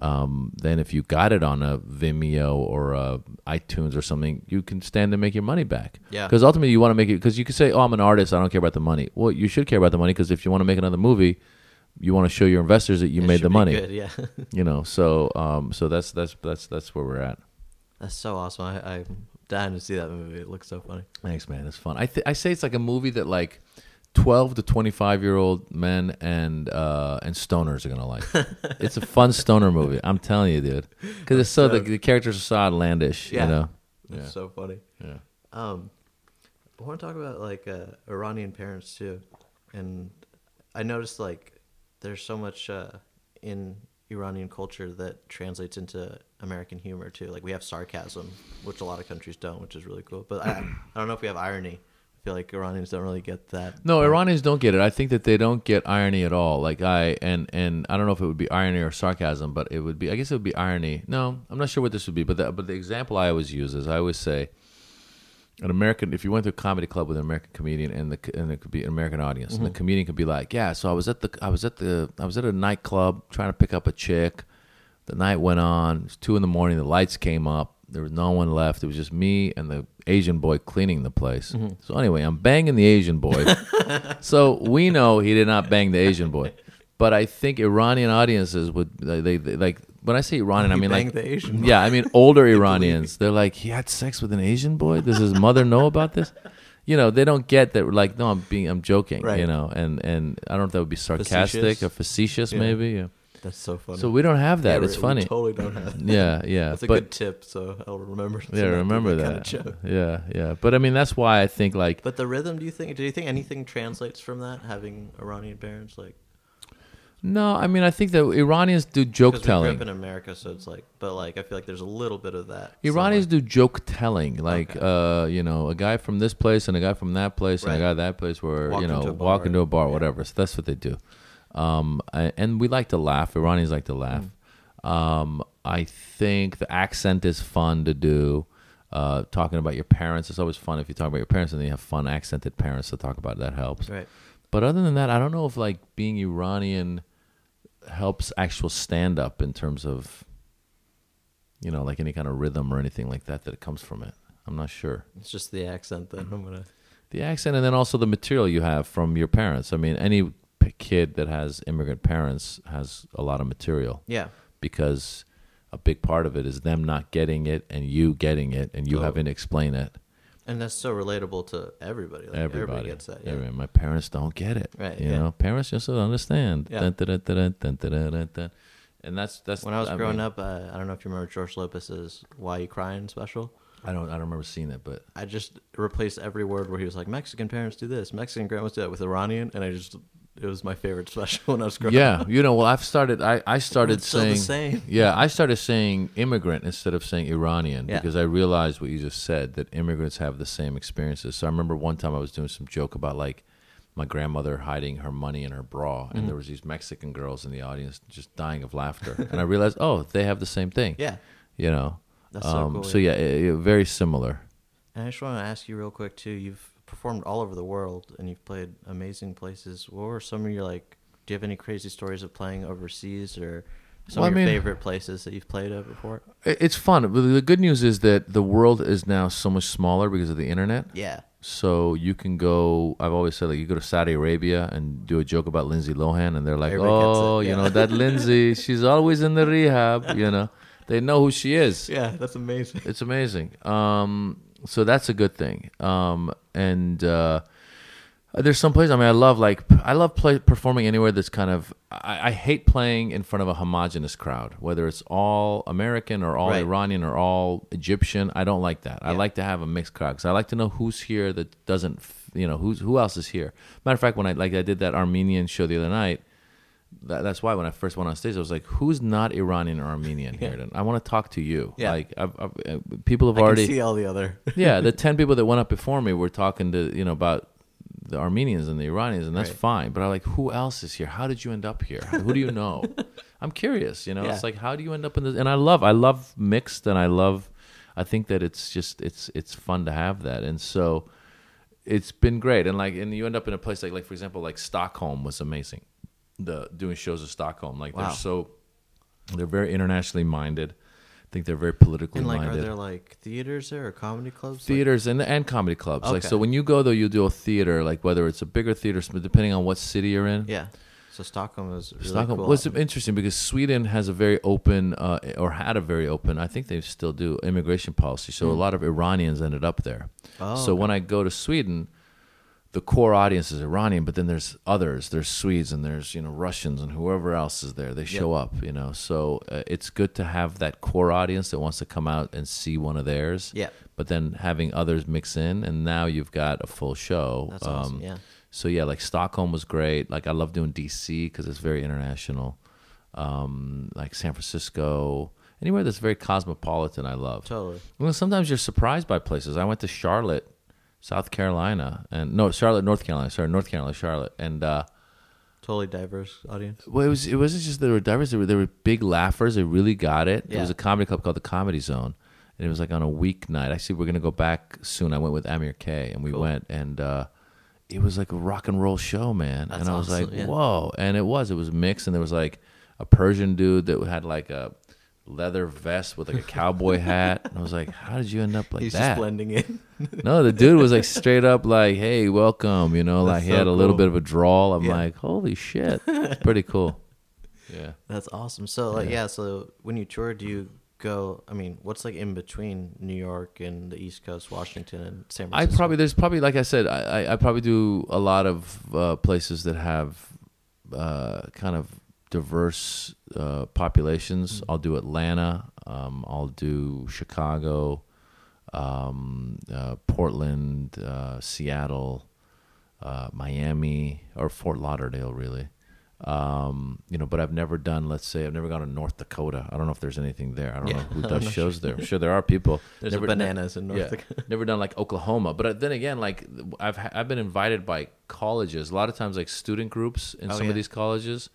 [SPEAKER 2] um, then if you got it on a Vimeo or a iTunes or something, you can stand to make your money back.
[SPEAKER 1] Yeah.
[SPEAKER 2] Because ultimately, you want to make it. Because you could say, "Oh, I'm an artist. I don't care about the money." Well, you should care about the money because if you want to make another movie, you want to show your investors that you
[SPEAKER 1] It
[SPEAKER 2] made the money.
[SPEAKER 1] Good, yeah.
[SPEAKER 2] You know. So, um, so that's that's that's that's where we're at.
[SPEAKER 1] That's so awesome. I, I'm dying to see that movie. It looks so funny.
[SPEAKER 2] Thanks, man. It's fun. I th- I say it's like a movie that like. 12 to 25 year old men and uh and stoners are gonna like it's a fun stoner movie i'm telling you dude because it's so the, the characters are so outlandish
[SPEAKER 1] Yeah.
[SPEAKER 2] you know
[SPEAKER 1] It's so funny.
[SPEAKER 2] yeah
[SPEAKER 1] Um, I want to talk about like uh, Iranian parents too, and I noticed like there's so much uh, in Iranian culture that translates into American humor too. Like we have sarcasm, which a lot of countries don't, which is really cool. But I, I don't know if we have irony. Feel like Iranians don't really get that.
[SPEAKER 2] No, Iranians don't get it. I think that they don't get irony at all. Like I and and I don't know if it would be irony or sarcasm, but it would be. I guess it would be irony. No, I'm not sure what this would be. But the, but the example I always use is I always say, an American. If you went to a comedy club with an American comedian and the and it could be an American audience, and the mm-hmm. comedian could be like, yeah. So I was at the I was at the I was at a nightclub trying to pick up a chick. The night went on. It was two in the morning. The lights came up. There was no one left. It was just me and the Asian boy cleaning the place. Mm-hmm. So anyway, I'm banging the Asian boy. so we know he did not bang the Asian boy. But I think Iranian audiences would they, they, they like when I say Iranian, I mean like
[SPEAKER 1] the Asian boy.
[SPEAKER 2] yeah, I mean older Iranians. They're like he had sex with an Asian boy. Does his mother know about this? You know, they don't get that. Like, no, I'm being, I'm joking.
[SPEAKER 1] Right.
[SPEAKER 2] You know, and and I don't know if that would be sarcastic
[SPEAKER 1] Facetious.
[SPEAKER 2] or facetious,
[SPEAKER 1] Yeah.
[SPEAKER 2] maybe. Yeah.
[SPEAKER 1] That's so funny.
[SPEAKER 2] So we don't have that.
[SPEAKER 1] Yeah,
[SPEAKER 2] it's
[SPEAKER 1] we-
[SPEAKER 2] funny.
[SPEAKER 1] We totally don't have. That.
[SPEAKER 2] yeah, yeah.
[SPEAKER 1] That's a
[SPEAKER 2] but
[SPEAKER 1] good tip. So I'll remember.
[SPEAKER 2] yeah, remember
[SPEAKER 1] kind
[SPEAKER 2] that.
[SPEAKER 1] of joke.
[SPEAKER 2] Yeah, yeah. But I mean, that's why I think like
[SPEAKER 1] But the rhythm, do you think? Do you think anything translates from that? Having Iranian parents, like
[SPEAKER 2] no. I mean, I think that Iranians do joke
[SPEAKER 1] we grew
[SPEAKER 2] telling.
[SPEAKER 1] up in America, so it's like, but like I feel like there's a little bit of that.
[SPEAKER 2] Iranians
[SPEAKER 1] somewhere.
[SPEAKER 2] do joke telling, like
[SPEAKER 1] Okay.
[SPEAKER 2] uh, you know, a guy from this place and a guy from that place and a guy that place where
[SPEAKER 1] Walk
[SPEAKER 2] you know
[SPEAKER 1] into a
[SPEAKER 2] walk
[SPEAKER 1] bar.
[SPEAKER 2] into a bar,
[SPEAKER 1] Yeah.
[SPEAKER 2] whatever. So that's what they do. Um, and we like to laugh. Iranians like to laugh.
[SPEAKER 1] Mm.
[SPEAKER 2] Um, I think the accent is fun to do. Uh, talking about your parents, it's always fun if you talk about your parents and then you have fun accented parents to talk about. That helps.
[SPEAKER 1] right.
[SPEAKER 2] But other than that, I don't know if like being Iranian helps actual stand up in terms of you know, like any kind of rhythm or anything like that that it comes from it. I'm not sure.
[SPEAKER 1] It's just the accent. Then I'm gonna.
[SPEAKER 2] The accent and then also the material you have from your parents. I mean, any kid that has immigrant parents has a lot of material.
[SPEAKER 1] Yeah.
[SPEAKER 2] Because a big part of it is them not getting it and you getting it and you
[SPEAKER 1] oh.
[SPEAKER 2] having to explain it.
[SPEAKER 1] And that's so relatable to everybody. Like
[SPEAKER 2] everybody.
[SPEAKER 1] everybody gets that. Yeah.
[SPEAKER 2] Everybody. My parents don't get it.
[SPEAKER 1] Right.
[SPEAKER 2] You
[SPEAKER 1] yeah.
[SPEAKER 2] know, parents just don't understand.
[SPEAKER 1] Yeah.
[SPEAKER 2] Dun, dun, dun, and that's that's
[SPEAKER 1] when I was
[SPEAKER 2] I
[SPEAKER 1] growing
[SPEAKER 2] mean,
[SPEAKER 1] up. Uh, I don't know if you remember George Lopez's "Why You Crying" special.
[SPEAKER 2] I don't. I don't remember seeing it, but
[SPEAKER 1] I just replaced every word where he was like, "Mexican parents do this, Mexican grandmas do that," with Iranian, and I just it was my favorite special when I was growing
[SPEAKER 2] yeah,
[SPEAKER 1] up.
[SPEAKER 2] Yeah, you know, well, I've started. I I started
[SPEAKER 1] It's still the
[SPEAKER 2] saying
[SPEAKER 1] same.
[SPEAKER 2] yeah, I started saying immigrant instead of saying Iranian
[SPEAKER 1] Yeah.
[SPEAKER 2] because I realized what you just said that immigrants have the same experiences. So I remember one time I was doing some joke about like my grandmother hiding her money in her bra,
[SPEAKER 1] Mm-hmm.
[SPEAKER 2] and there was these Mexican girls in the audience just dying of laughter, and I realized, oh, they have the same thing.
[SPEAKER 1] Yeah,
[SPEAKER 2] you know.
[SPEAKER 1] That's so
[SPEAKER 2] um,
[SPEAKER 1] cool,
[SPEAKER 2] So yeah, it- it- very similar.
[SPEAKER 1] and I just want to ask you real quick too. You've performed all over the world, and you've played amazing places. What were some of your like? Do you have any crazy stories of playing overseas, or some
[SPEAKER 2] Well,
[SPEAKER 1] of
[SPEAKER 2] I
[SPEAKER 1] your
[SPEAKER 2] mean-
[SPEAKER 1] favorite places that you've played at before?
[SPEAKER 2] It's fun. The good news is that the world is now so much smaller because of the internet.
[SPEAKER 1] Yeah,
[SPEAKER 2] So you can go. I've always said like you go to Saudi Arabia and do a joke about Lindsay Lohan, and they're like,
[SPEAKER 1] Everybody
[SPEAKER 2] "Oh, you know that Lindsay, she's always in the rehab." You know, they know who she is.
[SPEAKER 1] yeah, that's amazing.
[SPEAKER 2] It's amazing. Um, so that's a good thing. Um, and uh, there's some places. I mean, I love like I love play, performing anywhere that's kind of. I, I hate playing in front of a homogenous crowd, whether it's all American or all
[SPEAKER 1] Right.
[SPEAKER 2] Iranian or all Egyptian. I don't like that. I like to have a mixed crowd because I like to know who's here that doesn't. f- You know, who's who else is here. Matter of fact, when I like I did that Armenian show the other night. That, that's why when I first went on stage, I was like, "Who's not Iranian or Armenian here?" And I want to talk to you.
[SPEAKER 1] Yeah.
[SPEAKER 2] Like, I've, I've, uh, people have
[SPEAKER 1] I
[SPEAKER 2] already
[SPEAKER 1] can see all the other.
[SPEAKER 2] yeah, the ten people that went up before me were talking to you know about the Armenians and the Iranians, and that's
[SPEAKER 1] Right.
[SPEAKER 2] fine. But I'm like, who else is here? How did you end up here? Who do you know? I'm curious. You know,
[SPEAKER 1] Yeah.
[SPEAKER 2] it's like how do you end up in this? And I love, I love mixed, and I love. I think that it's just it's it's fun to have that, and so it's been great. And like, and you end up in a place like like for example, like Stockholm was amazing. The doing shows in Stockholm, like
[SPEAKER 1] Wow.
[SPEAKER 2] they're so they're very internationally minded. I think they're very politically
[SPEAKER 1] And like,
[SPEAKER 2] minded
[SPEAKER 1] are there like theaters there or comedy clubs? Like-
[SPEAKER 2] theaters and and comedy clubs. Like so, when you go though, you do a theater. Like whether it's a bigger theater, depending on what city you're in.
[SPEAKER 1] yeah. So Stockholm is really
[SPEAKER 2] Stockholm
[SPEAKER 1] cool.
[SPEAKER 2] was interesting because Sweden has a very open, uh, or had a very open. I think they still do immigration policy. So a lot of Iranians ended up there.
[SPEAKER 1] Hmm. Oh,
[SPEAKER 2] so when I go to Sweden, the core audience is Iranian, but then there's others. There's Swedes and there's you know Russians and whoever else is there. They show up, you know. So uh, it's good to have that core audience that wants to come out and see one of theirs.
[SPEAKER 1] Yeah.
[SPEAKER 2] But then having others mix in, and now you've got a full show.
[SPEAKER 1] That's awesome, yeah.
[SPEAKER 2] So yeah, like Stockholm was great. Like I love doing DC because it's very international. Um, like San Francisco, anywhere that's very cosmopolitan, I love.
[SPEAKER 1] Totally.
[SPEAKER 2] Well, sometimes you're surprised by places. I went to Charlotte, South Carolina, and no, Charlotte, North Carolina. Sorry, North Carolina, Charlotte, and uh,
[SPEAKER 1] Totally diverse audience.
[SPEAKER 2] well, it was it wasn't just they were diverse. They were, they were big laughers. They really got it. It
[SPEAKER 1] Yeah.
[SPEAKER 2] was a comedy club called the Comedy Zone, and it was like on a weeknight. Actually, we're gonna go back soon. I went with Amir K, and we
[SPEAKER 1] Cool.
[SPEAKER 2] went, and uh, it was like a rock and roll show, man.
[SPEAKER 1] That's
[SPEAKER 2] and I was
[SPEAKER 1] awesome,
[SPEAKER 2] like,
[SPEAKER 1] yeah.
[SPEAKER 2] whoa! And it was. It was mixed, and there was like a Persian dude that had like a leather vest with like a cowboy hat. And I was like, how did you end up like
[SPEAKER 1] He's
[SPEAKER 2] that?
[SPEAKER 1] just blending in.
[SPEAKER 2] No, the dude was like straight up like, "Hey, welcome," you know, like he
[SPEAKER 1] so
[SPEAKER 2] had a little
[SPEAKER 1] cool.
[SPEAKER 2] bit of a drawl. I'm
[SPEAKER 1] Yeah.
[SPEAKER 2] like, "Holy shit, it's pretty cool." Yeah.
[SPEAKER 1] That's awesome. So like yeah. so when you tour, do you go? I mean, what's like in between New York and the East Coast, Washington and San
[SPEAKER 2] I probably there's probably like I said, I I, I probably do a lot of uh, places that have uh, kind of diverse uh, populations. I'll do Atlanta. Um, I'll do Chicago, um, uh, Portland, uh, Seattle, uh, Miami, or Fort Lauderdale, really. Um, you know, but I've never done. Let's say I've never gone to North Dakota. I don't know if there's anything there. I don't
[SPEAKER 1] Yeah,
[SPEAKER 2] know who does shows there. I'm sure there are people.
[SPEAKER 1] There's
[SPEAKER 2] Never-
[SPEAKER 1] bananas in North
[SPEAKER 2] yeah,
[SPEAKER 1] Dakota.
[SPEAKER 2] never done like Oklahoma, but uh, then again, like I've I've been invited by colleges. A lot of times, like student groups in
[SPEAKER 1] Oh,
[SPEAKER 2] some
[SPEAKER 1] yeah.
[SPEAKER 2] of these colleges.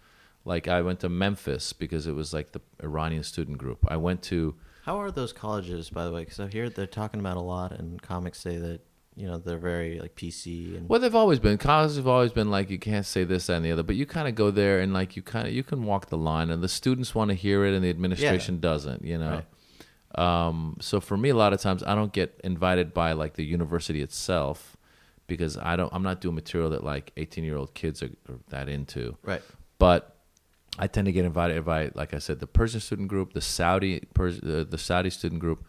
[SPEAKER 2] Like I went to Memphis because it was like the Iranian student group. I went to
[SPEAKER 1] How are those colleges, by the way? Because I hear they're talking about a lot, and comics say that you know they're very like PC and
[SPEAKER 2] well, they've always been colleges. Have always been like you can't say this that, and the other, but you kind of go there and like you kind of you can walk the line, and the students want to hear it, and the administration doesn't. You know. Um, so for me, a lot of times I don't get invited by like the university itself because I don't. I'm not doing material that like 18 year old kids are, are that into.
[SPEAKER 1] right.
[SPEAKER 2] but I tend to get invited by, like I said, the Persian student group, the Saudi Pers- the, the Saudi student group,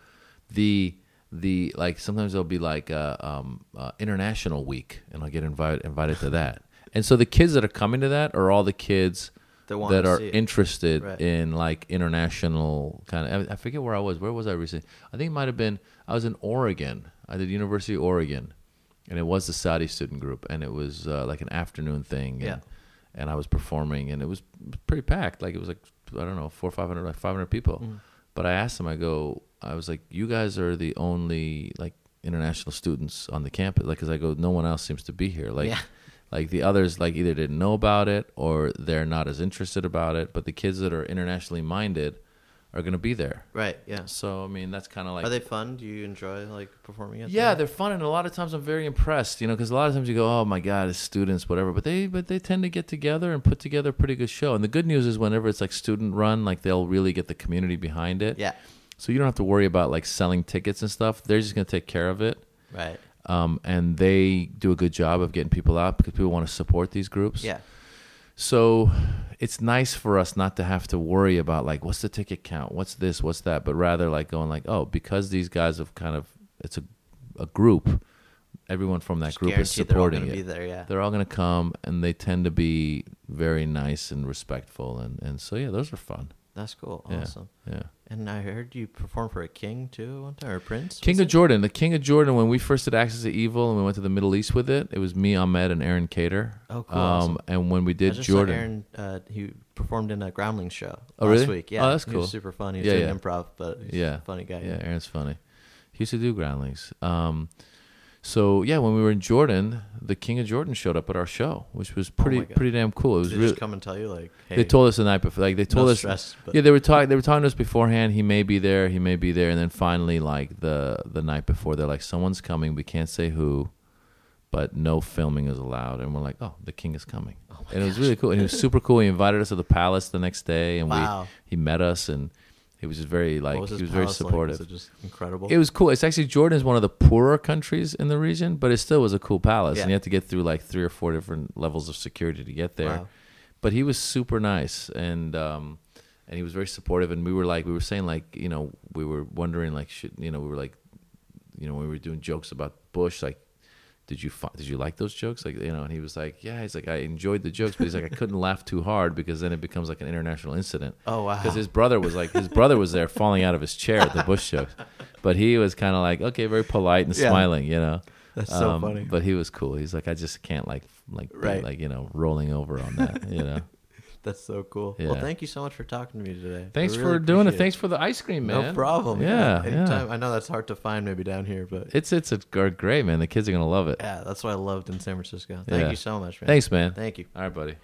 [SPEAKER 2] the the like sometimes there'll be like uh, um, uh, international week, and I'll get invited invited to that. And so the kids that are coming to that are all the kids
[SPEAKER 1] That
[SPEAKER 2] are interested
[SPEAKER 1] Right.
[SPEAKER 2] in like international kind of. I forget where I was. Where was I recently? I think it might have been. I was in Oregon. I did University of Oregon, and it was the Saudi student group, and it was uh, like an afternoon thing. And,
[SPEAKER 1] Yeah.
[SPEAKER 2] And I was performing, and it was pretty packed. Like it was like I don't know, four five hundred, like five hundred people.
[SPEAKER 1] Mm.
[SPEAKER 2] But I asked them. I go. I was like, you guys are the only like international students on the campus. Like, because I go, no one else seems to be here. Like.
[SPEAKER 1] Yeah.
[SPEAKER 2] Like the others, like either didn't know about it or they're not as interested about it. But the kids that are internationally minded are going to be there.
[SPEAKER 1] Right. Yeah.
[SPEAKER 2] So I mean, that's kind of like
[SPEAKER 1] Are they fun? Do you enjoy like performing at?
[SPEAKER 2] yeah,
[SPEAKER 1] them?
[SPEAKER 2] they're fun, and a lot of times I'm very impressed. You know, because a lot of times you go, "Oh my God, it's students, whatever," but they but they tend to get together and put together a pretty good show. And the good news is, whenever it's like student run, like they'll really get the community behind it.
[SPEAKER 1] Yeah.
[SPEAKER 2] So you don't have to worry about like selling tickets and stuff. They're just going to take care of it.
[SPEAKER 1] Right.
[SPEAKER 2] Um, and they do a good job of getting people out because people want to support these groups.
[SPEAKER 1] Yeah.
[SPEAKER 2] So it's nice for us not to have to worry about like what's the ticket count, what's this, what's that, but rather like going like, oh, because these guys have kind of it's a a group, everyone from that
[SPEAKER 1] Just
[SPEAKER 2] group is
[SPEAKER 1] they're
[SPEAKER 2] supporting
[SPEAKER 1] gonna
[SPEAKER 2] it.
[SPEAKER 1] There. Yeah.
[SPEAKER 2] They're all going to come, and they tend to be very nice and respectful, and and so yeah, those are fun.
[SPEAKER 1] That's cool.
[SPEAKER 2] Yeah,
[SPEAKER 1] Awesome.
[SPEAKER 2] yeah.
[SPEAKER 1] And I heard you perform for a king too one time or a prince.
[SPEAKER 2] King of
[SPEAKER 1] it?
[SPEAKER 2] Jordan, the King of Jordan. When we first did Axis of Evil, and we went to the Middle East with it, it was me, Ahmed, and Aron Kader.
[SPEAKER 1] Oh, cool,
[SPEAKER 2] Um,
[SPEAKER 1] awesome.
[SPEAKER 2] and when we did Jordan,
[SPEAKER 1] Aron. Uh, he performed in a Groundlings show
[SPEAKER 2] Oh,
[SPEAKER 1] last
[SPEAKER 2] really?
[SPEAKER 1] week. Yeah.
[SPEAKER 2] Oh, that's
[SPEAKER 1] He
[SPEAKER 2] cool.
[SPEAKER 1] was super funny. He's
[SPEAKER 2] Yeah,
[SPEAKER 1] doing
[SPEAKER 2] yeah.
[SPEAKER 1] improv, but he's
[SPEAKER 2] yeah,
[SPEAKER 1] a funny guy.
[SPEAKER 2] Yeah, Aron's funny. He used to do groundlings. Um, so yeah, when we were in Jordan, the King of Jordan showed up at our show, which was
[SPEAKER 1] oh pretty Oh
[SPEAKER 2] pretty damn cool. It was
[SPEAKER 1] Did they
[SPEAKER 2] really.
[SPEAKER 1] just come and tell you like, hey,
[SPEAKER 2] They told us the night before, like they told
[SPEAKER 1] no
[SPEAKER 2] us.
[SPEAKER 1] stress, but
[SPEAKER 2] yeah, they were talking. They were talking to us beforehand. He may be there. He may be there. And then finally, like the the night before, they're like, "Someone's coming. We can't say who, but no filming is allowed." And we're like, "Oh, the king is coming."
[SPEAKER 1] Oh
[SPEAKER 2] and it was really cool. And he was super cool. He invited us to the palace the next day, and
[SPEAKER 1] Wow.
[SPEAKER 2] we he met us, and he was just very like
[SPEAKER 1] was
[SPEAKER 2] he was very
[SPEAKER 1] palace like?
[SPEAKER 2] supportive.
[SPEAKER 1] Was it just incredible?
[SPEAKER 2] It was cool. It's actually Jordan is one of the poorer countries in the region, but it still was a cool palace,
[SPEAKER 1] Yeah.
[SPEAKER 2] and you had to get through like three or four different levels of security to get there.
[SPEAKER 1] Wow.
[SPEAKER 2] But he was super nice, and um, and he was very supportive. And we were like, we were saying like, you know, we were wondering like, should you know, we were like, you know, we were doing jokes about Bush, like. Did you did you like those jokes? Like you know, and he was like, "Yeah." He's like, "I enjoyed the jokes," but he's like, "I couldn't laugh too hard because then it becomes like an international incident."
[SPEAKER 1] Oh, wow.
[SPEAKER 2] Because his brother was like, his brother was there falling out of his chair at the Bush jokes, but he was kind of like, okay, very polite and
[SPEAKER 1] Yeah.
[SPEAKER 2] smiling, you know.
[SPEAKER 1] That's so
[SPEAKER 2] Um,
[SPEAKER 1] funny.
[SPEAKER 2] But he was cool. He's like, I just can't like like be, like you know rolling over on that, you know.
[SPEAKER 1] That's so cool. Well, thank you so much for talking to me today.
[SPEAKER 2] Thanks
[SPEAKER 1] really
[SPEAKER 2] for doing it.
[SPEAKER 1] appreciate
[SPEAKER 2] Thanks for the ice cream, man.
[SPEAKER 1] No problem.
[SPEAKER 2] Yeah, yeah.
[SPEAKER 1] Anytime. I know that's hard to find maybe down here, but
[SPEAKER 2] It's it's a great man. The kids are gonna love it.
[SPEAKER 1] yeah, that's what I loved in San Francisco. Thank
[SPEAKER 2] Yeah.
[SPEAKER 1] you so much, man.
[SPEAKER 2] Thanks, man.
[SPEAKER 1] Thank you.
[SPEAKER 2] All right, buddy.